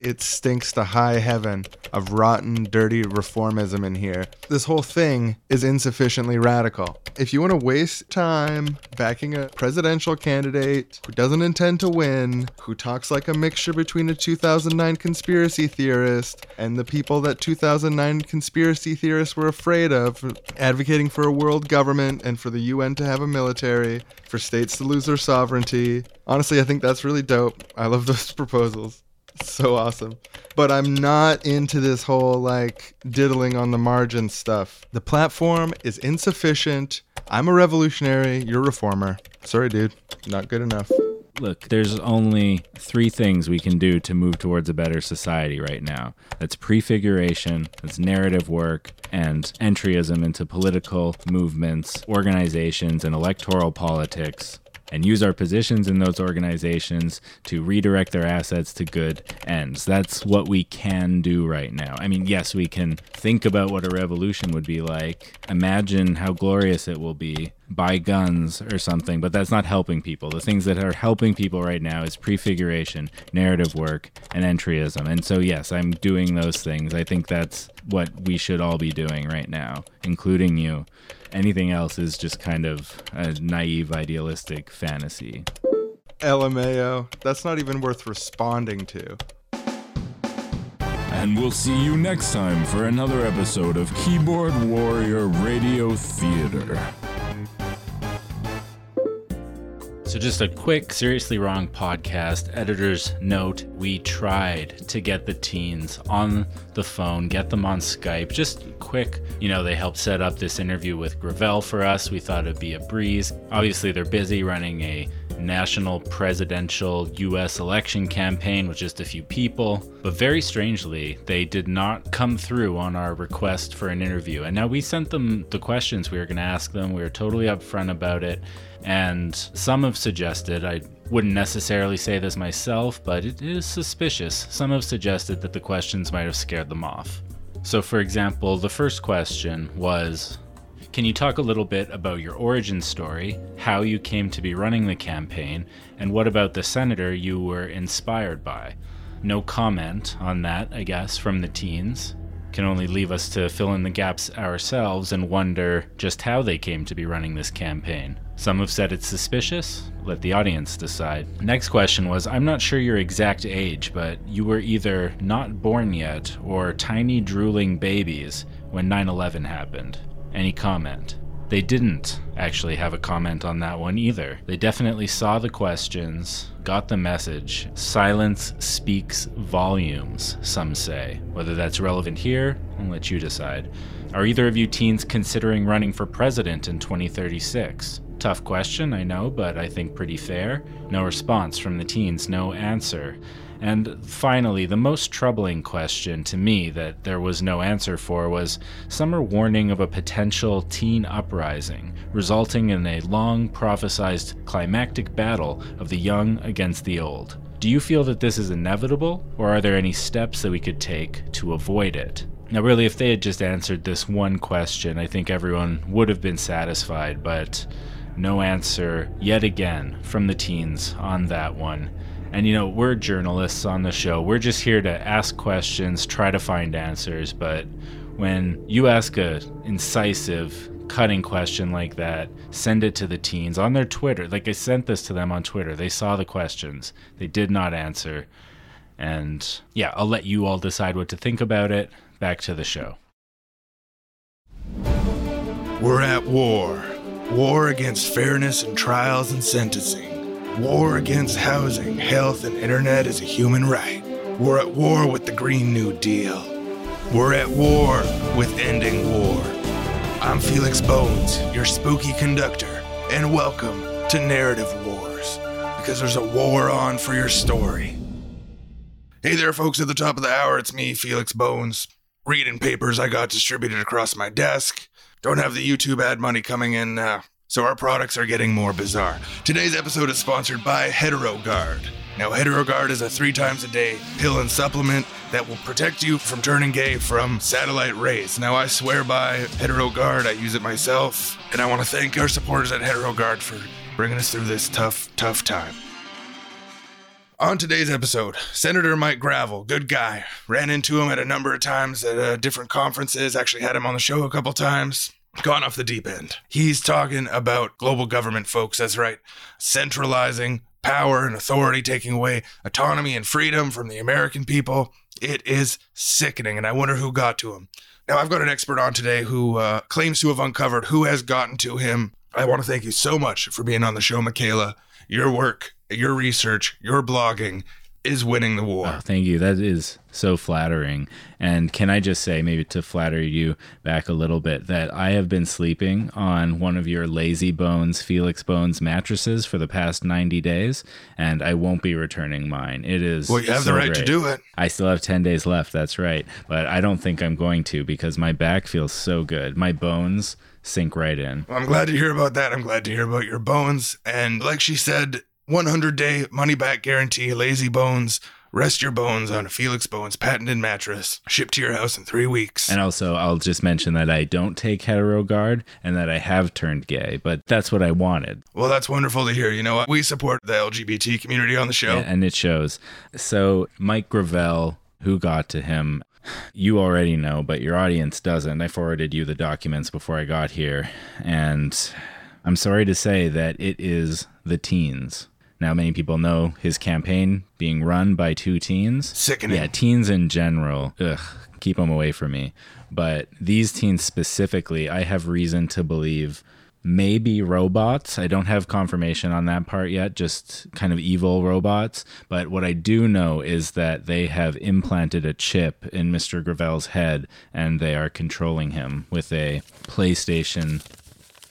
It stinks to high heaven of rotten, dirty reformism in here. This whole thing is insufficiently radical. If you want to waste time backing a presidential candidate who doesn't intend to win, who talks like a mixture between a 2009 conspiracy theorist and the people that 2009 conspiracy theorists were afraid of, advocating for a world government and for the UN to have a military, for states to lose their sovereignty, honestly, I think that's really dope. I love those proposals so awesome. But I'm not into this whole like diddling on the margin stuff. The platform is insufficient. I'm a revolutionary. You're a reformer. Sorry, dude. Not good enough. Look, there's only three things we can do to move towards a better society right now. That's prefiguration, that's narrative work, and entryism into political movements, organizations, and electoral politics and use our positions in those organizations to redirect their assets to good ends. That's what we can do right now. I mean, yes, we can think about what a revolution would be like, imagine how glorious it will be, buy guns or something, but that's not helping people. The things that are helping people right now is prefiguration, narrative work, and entryism. And so, yes, I'm doing those things. I think that's what we should all be doing right now, including you. Anything else is just kind of a naive, idealistic fantasy. LMAO. That's not even worth responding to. And we'll see you next time for another episode of Keyboard Warrior Radio Theater. So, just a quick, seriously wrong podcast. Editor's note we tried to get the teens on the phone, get them on Skype. Just quick, you know, they helped set up this interview with Gravel for us. We thought it'd be a breeze. Obviously, they're busy running a national presidential US election campaign with just a few people. But very strangely, they did not come through on our request for an interview. And now we sent them the questions we were going to ask them. We were totally upfront about it. And some have suggested, I wouldn't necessarily say this myself, but it is suspicious. Some have suggested that the questions might have scared them off. So, for example, the first question was Can you talk a little bit about your origin story, how you came to be running the campaign, and what about the senator you were inspired by? No comment on that, I guess, from the teens. Can only leave us to fill in the gaps ourselves and wonder just how they came to be running this campaign. Some have said it's suspicious. Let the audience decide. Next question was I'm not sure your exact age, but you were either not born yet or tiny drooling babies when 9 11 happened. Any comment? They didn't actually have a comment on that one either. They definitely saw the questions, got the message. Silence speaks volumes, some say. Whether that's relevant here, I'll let you decide. Are either of you teens considering running for president in 2036? Tough question, I know, but I think pretty fair. No response from the teens, no answer. And finally, the most troubling question to me that there was no answer for was are warning of a potential teen uprising, resulting in a long prophesized climactic battle of the young against the old. Do you feel that this is inevitable, or are there any steps that we could take to avoid it? Now, really, if they had just answered this one question, I think everyone would have been satisfied, but no answer yet again from the teens on that one. And you know, we're journalists on the show. We're just here to ask questions, try to find answers, but when you ask a incisive, cutting question like that, send it to the teens on their Twitter. Like I sent this to them on Twitter. They saw the questions. They did not answer. And yeah, I'll let you all decide what to think about it. Back to the show. We're at war. War against fairness in trials and sentencing. War against housing, health, and internet as a human right. We're at war with the Green New Deal. We're at war with ending war. I'm Felix Bones, your spooky conductor, and welcome to Narrative Wars, because there's a war on for your story. Hey there, folks, at the top of the hour, it's me, Felix Bones, reading papers I got distributed across my desk. Don't have the YouTube ad money coming in now, so our products are getting more bizarre. Today's episode is sponsored by HeteroGuard. Now, HeteroGuard is a three times a day pill and supplement that will protect you from turning gay from satellite rays. Now, I swear by HeteroGuard, I use it myself, and I want to thank our supporters at HeteroGuard for bringing us through this tough, tough time. On today's episode, Senator Mike Gravel, good guy. Ran into him at a number of times at uh, different conferences, actually had him on the show a couple times. Gone off the deep end. He's talking about global government, folks. That's right. Centralizing power and authority, taking away autonomy and freedom from the American people. It is sickening, and I wonder who got to him. Now, I've got an expert on today who uh, claims to have uncovered who has gotten to him. I want to thank you so much for being on the show, Michaela. Your work, your research, your blogging is winning the war. Oh, thank you. That is so flattering. And can I just say, maybe to flatter you back a little bit, that I have been sleeping on one of your Lazy Bones, Felix Bones mattresses for the past 90 days, and I won't be returning mine. It is. Well, you have so the right to do it. I still have 10 days left. That's right. But I don't think I'm going to because my back feels so good. My bones sink right in. Well, I'm glad to hear about that. I'm glad to hear about your bones. And like she said, 100 day money back guarantee, lazy bones. Rest your bones on a Felix Bones patented mattress, shipped to your house in three weeks. And also, I'll just mention that I don't take HeteroGuard and that I have turned gay, but that's what I wanted. Well, that's wonderful to hear. You know what? We support the LGBT community on the show. And it shows. So, Mike Gravel, who got to him, you already know, but your audience doesn't. I forwarded you the documents before I got here, and I'm sorry to say that it is the teens. Now, many people know his campaign being run by two teens. Sickening. Yeah, teens in general. Ugh, keep them away from me. But these teens specifically, I have reason to believe maybe robots. I don't have confirmation on that part yet, just kind of evil robots. But what I do know is that they have implanted a chip in Mr. Gravel's head and they are controlling him with a PlayStation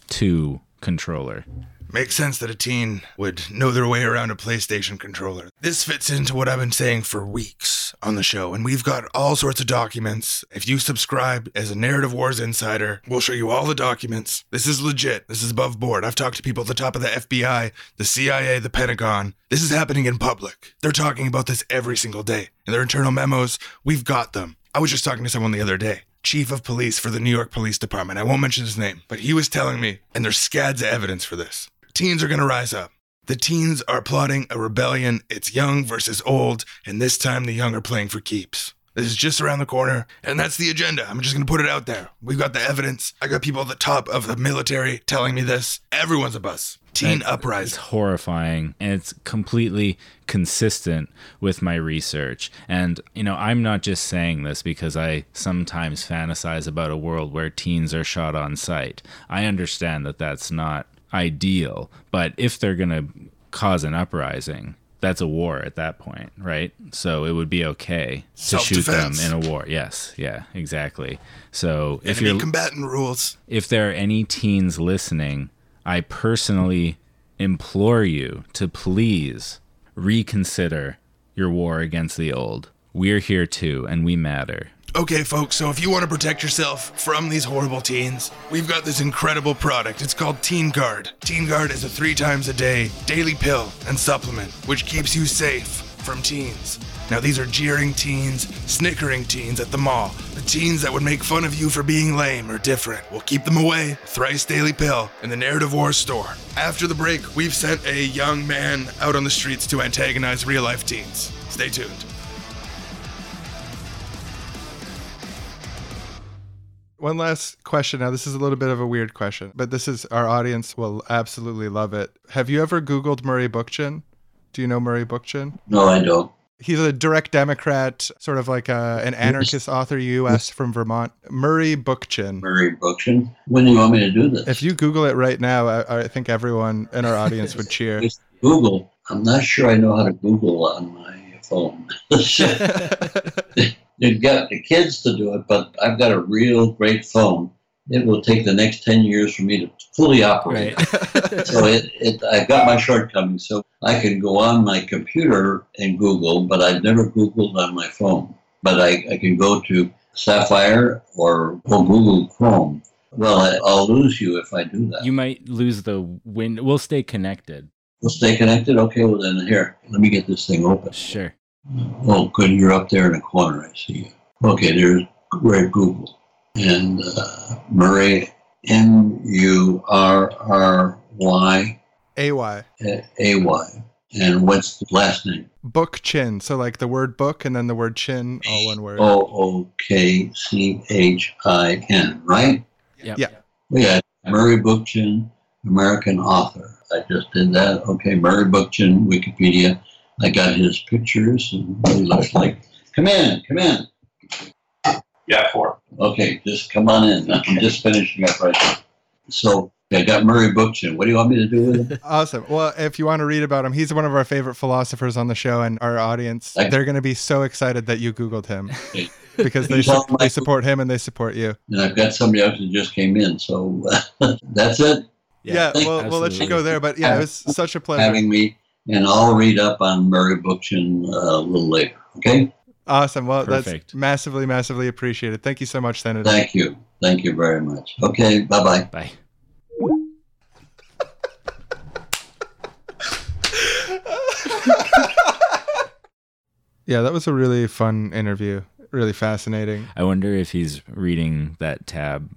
2 controller. Makes sense that a teen would know their way around a PlayStation controller. This fits into what I've been saying for weeks on the show, and we've got all sorts of documents. If you subscribe as a Narrative Wars insider, we'll show you all the documents. This is legit. This is above board. I've talked to people at the top of the FBI, the CIA, the Pentagon. This is happening in public. They're talking about this every single day. In their internal memos, we've got them. I was just talking to someone the other day chief of police for the New York Police Department. I won't mention his name, but he was telling me, and there's scads of evidence for this. Teens are going to rise up. The teens are plotting a rebellion. It's young versus old, and this time the young are playing for keeps. This is just around the corner, and that's the agenda. I'm just going to put it out there. We've got the evidence. I got people at the top of the military telling me this. Everyone's a bus. Teen And uprising. It's horrifying and it's completely consistent with my research. And, you know, I'm not just saying this because I sometimes fantasize about a world where teens are shot on sight. I understand that that's not ideal, but if they're going to cause an uprising, that's a war at that point, right? So it would be okay to shoot them in a war. Yes, yeah, exactly. So if Enemy you're combatant rules. if there are any teens listening, I personally implore you to please reconsider your war against the old. We're here too, and we matter. Okay, folks, so if you want to protect yourself from these horrible teens, we've got this incredible product. It's called Teen Guard. Teen Guard is a three times a day daily pill and supplement, which keeps you safe from teens. Now, these are jeering teens, snickering teens at the mall, the teens that would make fun of you for being lame or different. We'll keep them away. Thrice Daily Pill in the Narrative Wars store. After the break, we've sent a young man out on the streets to antagonize real life teens. Stay tuned. One last question. Now, this is a little bit of a weird question, but this is our audience will absolutely love it. Have you ever Googled Murray Bookchin? Do you know Murray Bookchin? No, I don't. He's a direct Democrat, sort of like a, an anarchist author, U.S. from Vermont. Murray Bookchin. Murray Bookchin. When do you want me to do this? If you Google it right now, I, I think everyone in our audience would cheer. Google. I'm not sure I know how to Google on my phone. You've got the kids to do it, but I've got a real great phone. It will take the next 10 years for me to fully operate. it. so it, it, I've got my shortcomings. So I can go on my computer and Google, but I've never Googled on my phone. But I, I can go to Safari or, or Google Chrome. Well, I, I'll lose you if I do that. You might lose the win. We'll stay connected. We'll stay connected? Okay, well then here, let me get this thing open. Sure. Oh, good, you're up there in the corner, I see you. Okay, there's we're Google. And uh, Murray, M-U-R-R-Y, AY. A-Y. And what's the last name? Book chin. So like the word book and then the word chin, all one word. O-O-K-C-H-I-N, right? Yep. Yeah. Yeah, Murray Bookchin, American author. I just did that. Okay, Murray Bookchin, Wikipedia. I got his pictures and what he looks like. Come in, come in. Yeah, four. Okay, just come on in. I'm just finishing up right now. So I got Murray Bookchin. What do you want me to do with it? Awesome. Well, if you want to read about him, he's one of our favorite philosophers on the show, and our audience, Thank- they're going to be so excited that you Googled him because they, su- my- they support him and they support you. And I've got somebody else who just came in. So that's it. Yeah, Thank- we'll, we'll let you go there. But yeah, it was such a pleasure. having me, and I'll read up on Murray Bookchin uh, a little later. Okay. Awesome. Well, Perfect. that's massively, massively appreciated. Thank you so much, Senator. Thank you. Thank you very much. Okay. Bye bye. Bye. Yeah, that was a really fun interview. Really fascinating. I wonder if he's reading that tab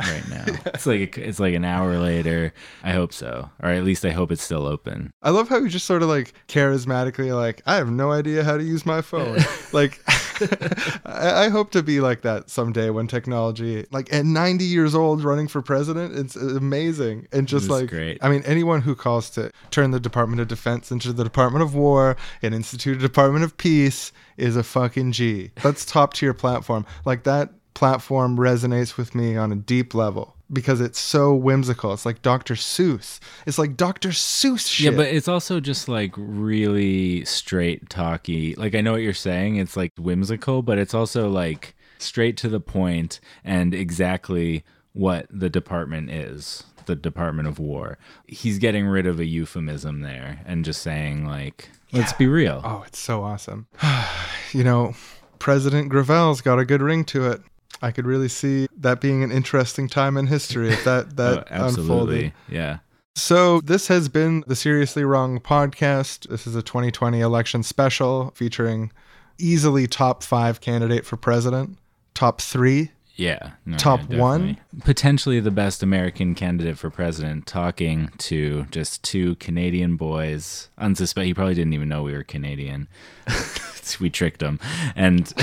right now. it's like it's like an hour later. I hope so, or at least I hope it's still open. I love how you just sort of like charismatically, like, I have no idea how to use my phone. like, I, I hope to be like that someday when technology, like at 90 years old, running for president, it's amazing. And just It like, great. I mean, anyone who calls to turn the Department of Defense into the Department of War and institute a Department of Peace is a fucking G. That's top tier platform. Like that platform resonates with me on a deep level because it's so whimsical. It's like Dr. Seuss. It's like Dr. Seuss shit. Yeah, but it's also just like really straight talky. Like I know what you're saying. It's like whimsical, but it's also like straight to the point and exactly what the department is. The Department of War. He's getting rid of a euphemism there and just saying like, let's be real. Oh, it's so awesome. you know, President Gravel's got a good ring to it. I could really see that being an interesting time in history if that that Oh, absolutely. unfolded. Yeah. So this has been the Seriously Wrong podcast. This is a 2020 election special featuring easily top 5 candidate for president, top 3, Yeah. no, top yeah, 1. Potentially the best American candidate for president talking to just two Canadian boys. Unsuspect. He probably didn't even know we were Canadian. we tricked him. And.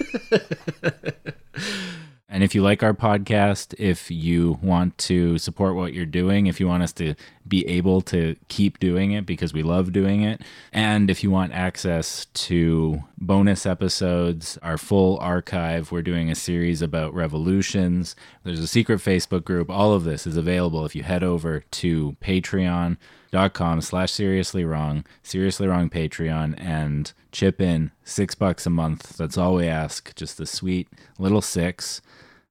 And if you like our podcast, if you want to support what you're doing, if you want us to be able to keep doing it because we love doing it, and if you want access to bonus episodes, our full archive, we're doing a series about revolutions. There's a secret Facebook group. All of this is available if you head over to patreon.com slash seriously wrong, seriously wrong Patreon, and chip in six bucks a month. That's all we ask. Just the sweet little six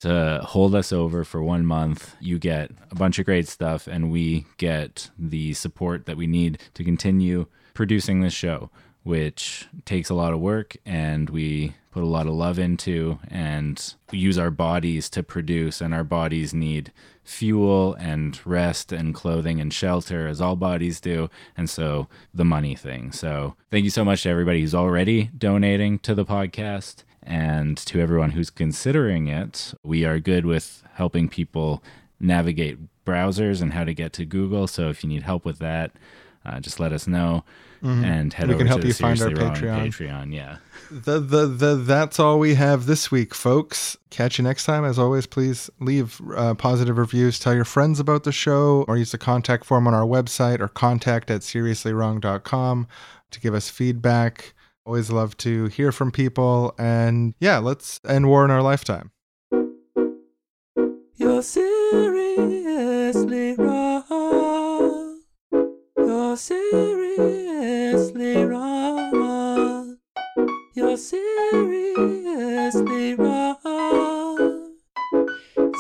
to hold us over for one month. You get a bunch of great stuff, and we get the support that we need to continue producing this show, which takes a lot of work and we put a lot of love into, and use our bodies to produce, and our bodies need fuel and rest and clothing and shelter, as all bodies do. And so the money thing. So thank you so much to everybody who's already donating to the podcast and to everyone who's considering it. We are good with helping people navigate browsers and how to get to Google. So if you need help with that, uh, just let us know Mhm. and head We over can help the you find our Patreon. Patreon, yeah. The, the the that's all we have this week, folks. Catch you next time. As always, please leave uh, positive reviews. Tell your friends about the show, or use the contact form on our website, or contact at seriouslywrong.com to give us feedback. Always love to hear from people, and yeah, let's end war in our lifetime. You're seriously wrong. You're seriously wrong. You're seriously wrong.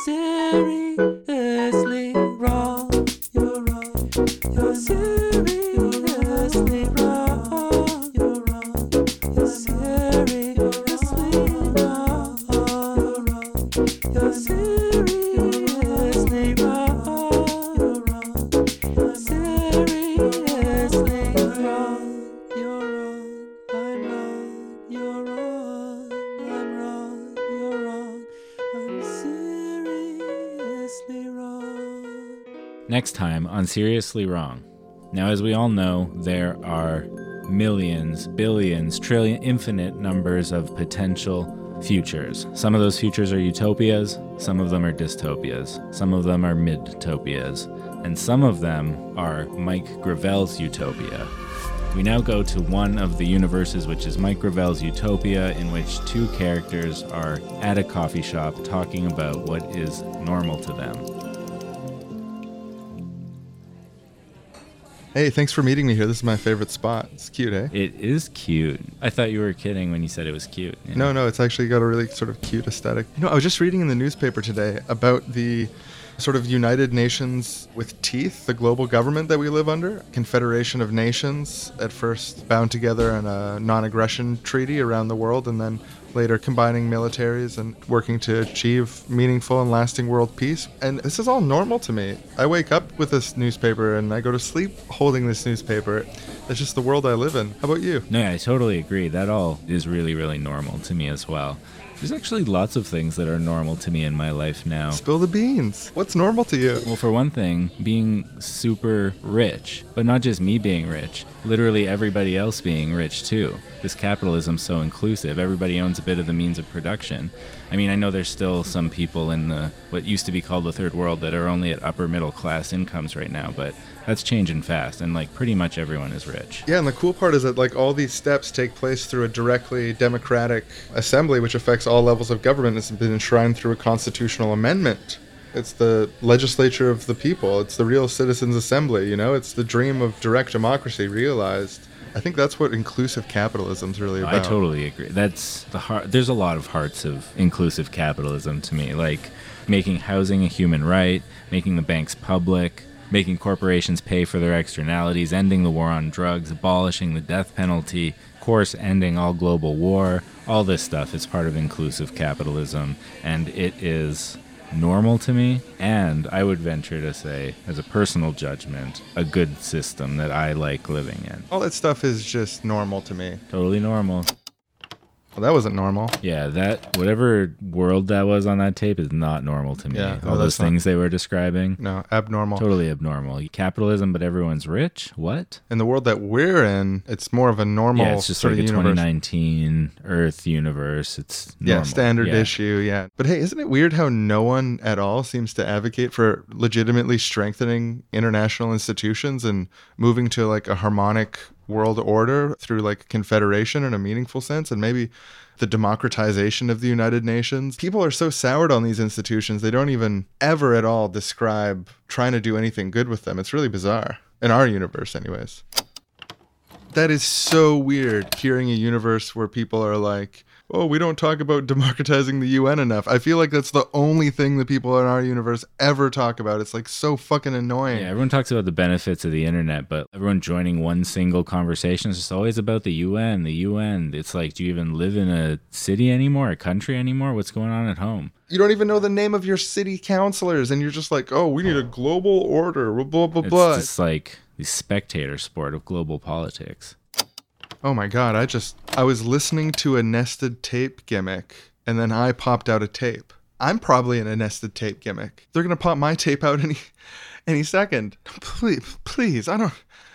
Seriously wrong. You're wrong. You're seriously wrong. You're wrong. You're seriously wrong. You're wrong. You're seriously Next time on Seriously Wrong. Now, as we all know, there are millions, billions, trillion, infinite numbers of potential futures. Some of those futures are utopias, some of them are dystopias, some of them are mid-topias, and some of them are Mike Gravel's utopia. We now go to one of the universes, which is Mike Gravel's Utopia, in which two characters are at a coffee shop talking about what is normal to them. Hey, thanks for meeting me here. This is my favorite spot. It's cute, eh? It is cute. I thought you were kidding when you said it was cute. you know? No, no, it's actually got a really sort of cute aesthetic. You know, I was just reading in the newspaper today about the sort of United Nations with teeth, the global government that we live under, Confederation of Nations, at first bound together in a non aggression treaty around the world, and then later combining militaries and working to achieve meaningful and lasting world peace. And this is all normal to me. I wake up with this newspaper and I go to sleep holding this newspaper. That's just the world I live in. How about you? No, I totally agree. That all is really, really normal to me as well. There's actually lots of things that are normal to me in my life now. Spill the beans. What's normal to you? Well, for one thing, being super rich, but not just me being rich, literally everybody else being rich too. This capitalism's so inclusive. Everybody owns a bit of the means of production. I mean, I know there's still some people in the what used to be called the third world that are only at upper middle class incomes right now, but that's changing fast and like pretty much everyone is rich. Yeah, and the cool part is that like all these steps take place through a directly democratic assembly, which affects all levels of government. It's been enshrined through a constitutional amendment. It's the legislature of the people. It's the real citizens' assembly. You know, it's the dream of direct democracy realized. I think that's what inclusive capitalism's really about. I totally agree. That's the heart. There's a lot of hearts of inclusive capitalism to me, like making housing a human right, making the banks public, making corporations pay for their externalities, ending the war on drugs, abolishing the death penalty, of course, ending all global war. All this stuff is part of inclusive capitalism, and it is normal to me, and I would venture to say, as a personal judgment, a good system that I like living in. All that stuff is just normal to me. Totally normal. Well, that wasn't normal. Yeah, that whatever world that was on that tape is not normal to me. Yeah, no, All those that's not- things they were describing. No, abnormal. Totally abnormal. Capitalism, but everyone's rich. What? In the world that we're in, it's more of a normal yeah, it's just sort like a universe. 2019 Earth universe. It's Yeah, standard Yeah. issue. Yeah. But hey, isn't it weird how no one at all seems to advocate for legitimately strengthening international institutions and moving to like a harmonic world order through like confederation in a meaningful sense and maybe the democratization of the United Nations? People are so soured on these institutions, they don't even ever at all describe trying to do anything good with them. It's really bizarre. In our universe, anyways. That is so weird hearing a universe where people are like, oh, we don't talk about democratizing the UN enough. I feel like that's the only thing that people in our universe ever talk about. It's like so fucking annoying. Yeah, everyone talks about the benefits of the internet, but everyone joining one single conversation is just always about the UN, the UN. It's like, do you even live in a city anymore, a country anymore? What's going on at home? You don't even know the name of your city councilors, and you're just like, oh, we need a global order, blah, blah, blah, It's just like the spectator sport of global politics. Oh my god, I just I was listening to a nested tape gimmick and then I popped out a tape. I'm probably in a nested tape gimmick. They're gonna pop my tape out any any second. Please please, I don't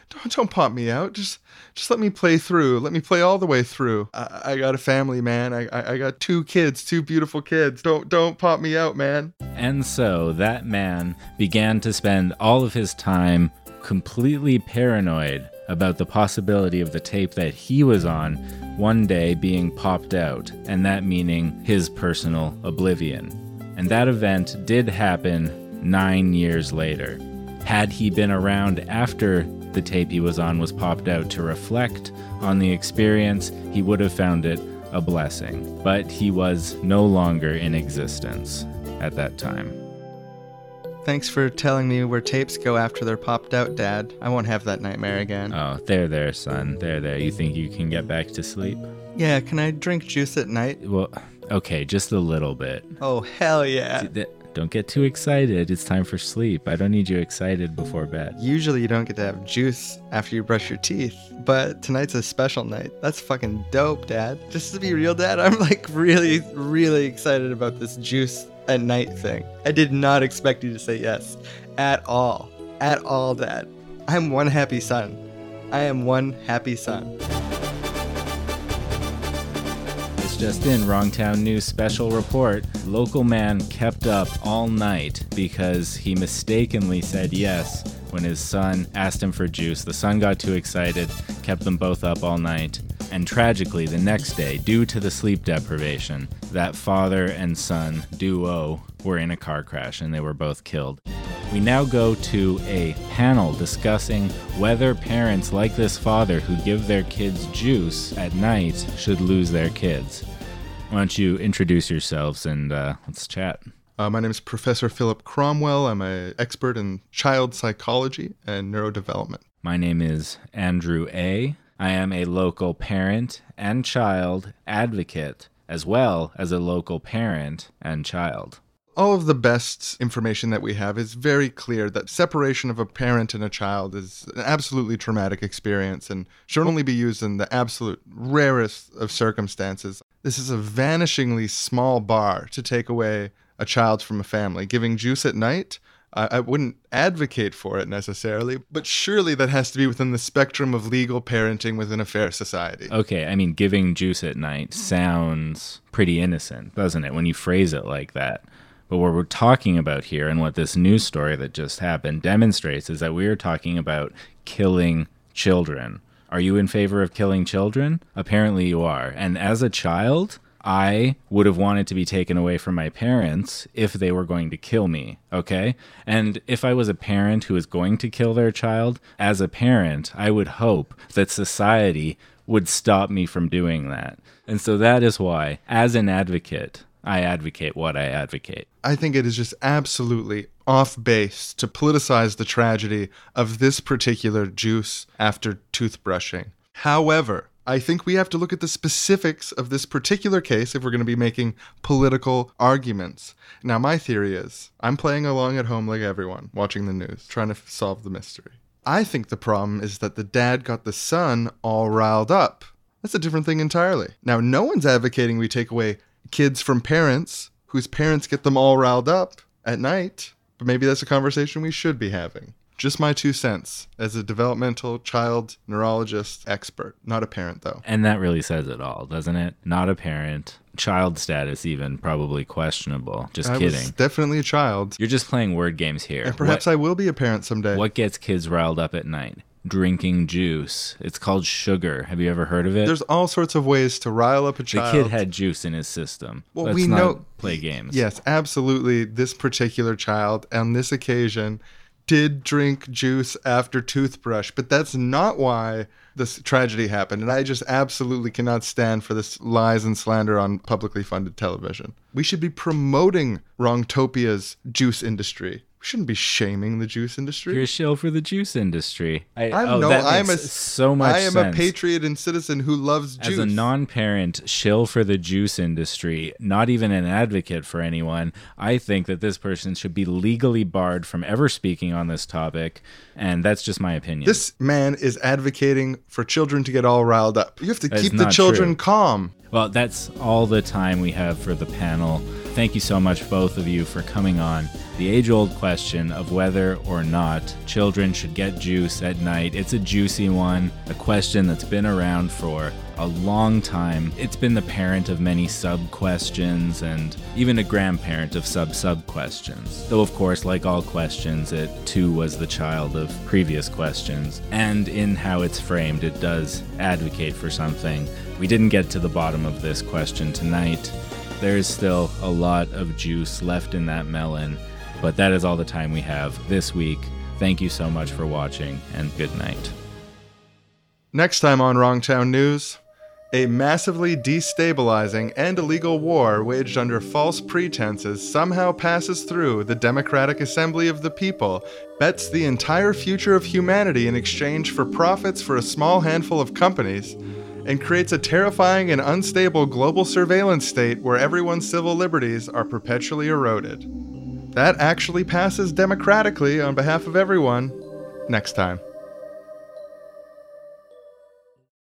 don't don't pop me out. Just just let me play through. Let me play all the way through. I, I got a family, man. I, I I got two kids, two beautiful kids. Don't don't pop me out, man. And so that man began to spend all of his time completely paranoid about the possibility of the tape that he was on one day being popped out, and that meaning his personal oblivion. And that event did happen nine years later. Had he been around after the tape he was on was popped out to reflect on the experience, he would have found it a blessing. But he was no longer in existence at that time. Thanks for telling me where tapes go after they're popped out, Dad. I won't have that nightmare again. Oh, there, there, son. There, there. You think you can get back to sleep? Yeah, can I drink juice at night? Well, okay, just a little bit. Oh, hell yeah. Don't get too excited. It's time for sleep. I don't need you excited before bed. Usually you don't get to have juice after you brush your teeth, but tonight's a special night. That's fucking dope, Dad. Just to be real, Dad, I'm like really, really excited about this juice at night thing. I did not expect you to say yes at all. at all, Dad. I'm one happy son. I am one happy son. It's just in Wrongtown News special report. Local man kept up all night because he mistakenly said yes when his son asked him for juice. The son got too excited, kept them both up all night. And tragically, the next day, due to the sleep deprivation, that father and son duo were in a car crash and they were both killed. We now go to a panel discussing whether parents like this father who give their kids juice at night should lose their kids. Why don't you introduce yourselves and uh, let's chat? Uh, my name is Professor Philip Cromwell. I'm an expert in child psychology and neurodevelopment. My name is Andrew A. I am a local parent and child advocate, as well as a local parent and child. All of the best information that we have is very clear that separation of a parent and a child is an absolutely traumatic experience and should only be used in the absolute rarest of circumstances. This is a vanishingly small bar to take away a child from a family. Giving juice at night, I, I wouldn't advocate for it necessarily, but surely that has to be within the spectrum of legal parenting within a fair society. Okay, I mean, giving juice at night sounds pretty innocent, doesn't it, when you phrase it like that? But what we're talking about here and what this news story that just happened demonstrates is that we are talking about killing children. Are you in favor of killing children? Apparently you are. And as a child, I would have wanted to be taken away from my parents if they were going to kill me, okay? And if I was a parent who was going to kill their child, as a parent, I would hope that society would stop me from doing that. And so that is why, as an advocate, I advocate what I advocate. I think it is just absolutely off base to politicize the tragedy of this particular juice after toothbrushing. However, I think we have to look at the specifics of this particular case if we're going to be making political arguments. Now, my theory is I'm playing along at home like everyone, watching the news, trying to solve the mystery. I think the problem is that the dad got the son all riled up. That's a different thing entirely. Now, no one's advocating we take away kids from parents whose parents get them all riled up at night, but maybe that's a conversation we should be having. Just my two cents as a developmental child neurologist expert, not a parent though. And that really says it all, doesn't it? Not a parent. Child status, even probably questionable. Just I kidding. was definitely a child. You're just playing word games here. And perhaps I will be a parent someday. What gets kids riled up at night? Drinking juice. It's called sugar. Have you ever heard of it? There's all sorts of ways to rile up a child. the kid had juice in his system. Well, Let's we not know- play games. Yes, absolutely. This particular child on this occasion did drink juice after toothbrush, but that's not why this tragedy happened. And I just absolutely cannot stand for this lies and slander on publicly funded television. We should be promoting Wrongtopia's juice industry. We shouldn't be shaming the juice industry. You're a shill for the juice industry. I, I'm oh, no, I'm a so much I am sense. a patriot and citizen who loves juice. As a non-parent shill for the juice industry, not even an advocate for anyone, I think that this person should be legally barred from ever speaking on this topic, and that's just my opinion. This man is advocating for children to get all riled up. You have to That keep the children true. calm. Well, that's all the time we have for the panel. Thank you so much, both of you, for coming on. The age old question of whether or not children should get juice at night. It's a juicy one, a question that's been around for a long time. It's been the parent of many sub questions and even a grandparent of sub sub questions. Though, of course, like all questions, it too was the child of previous questions. And in how it's framed, it does advocate for something. We didn't get to the bottom of this question tonight. There is still a lot of juice left in that melon, but that is all the time we have this week. Thank you so much for watching, and good night. Next time on Wrongtown News, a massively destabilizing and illegal war waged under false pretenses somehow passes through the Democratic Assembly of the People, bets the entire future of humanity in exchange for profits for a small handful of companies, and creates a terrifying and unstable global surveillance state where everyone's civil liberties are perpetually eroded. That actually passes democratically on behalf of everyone next time.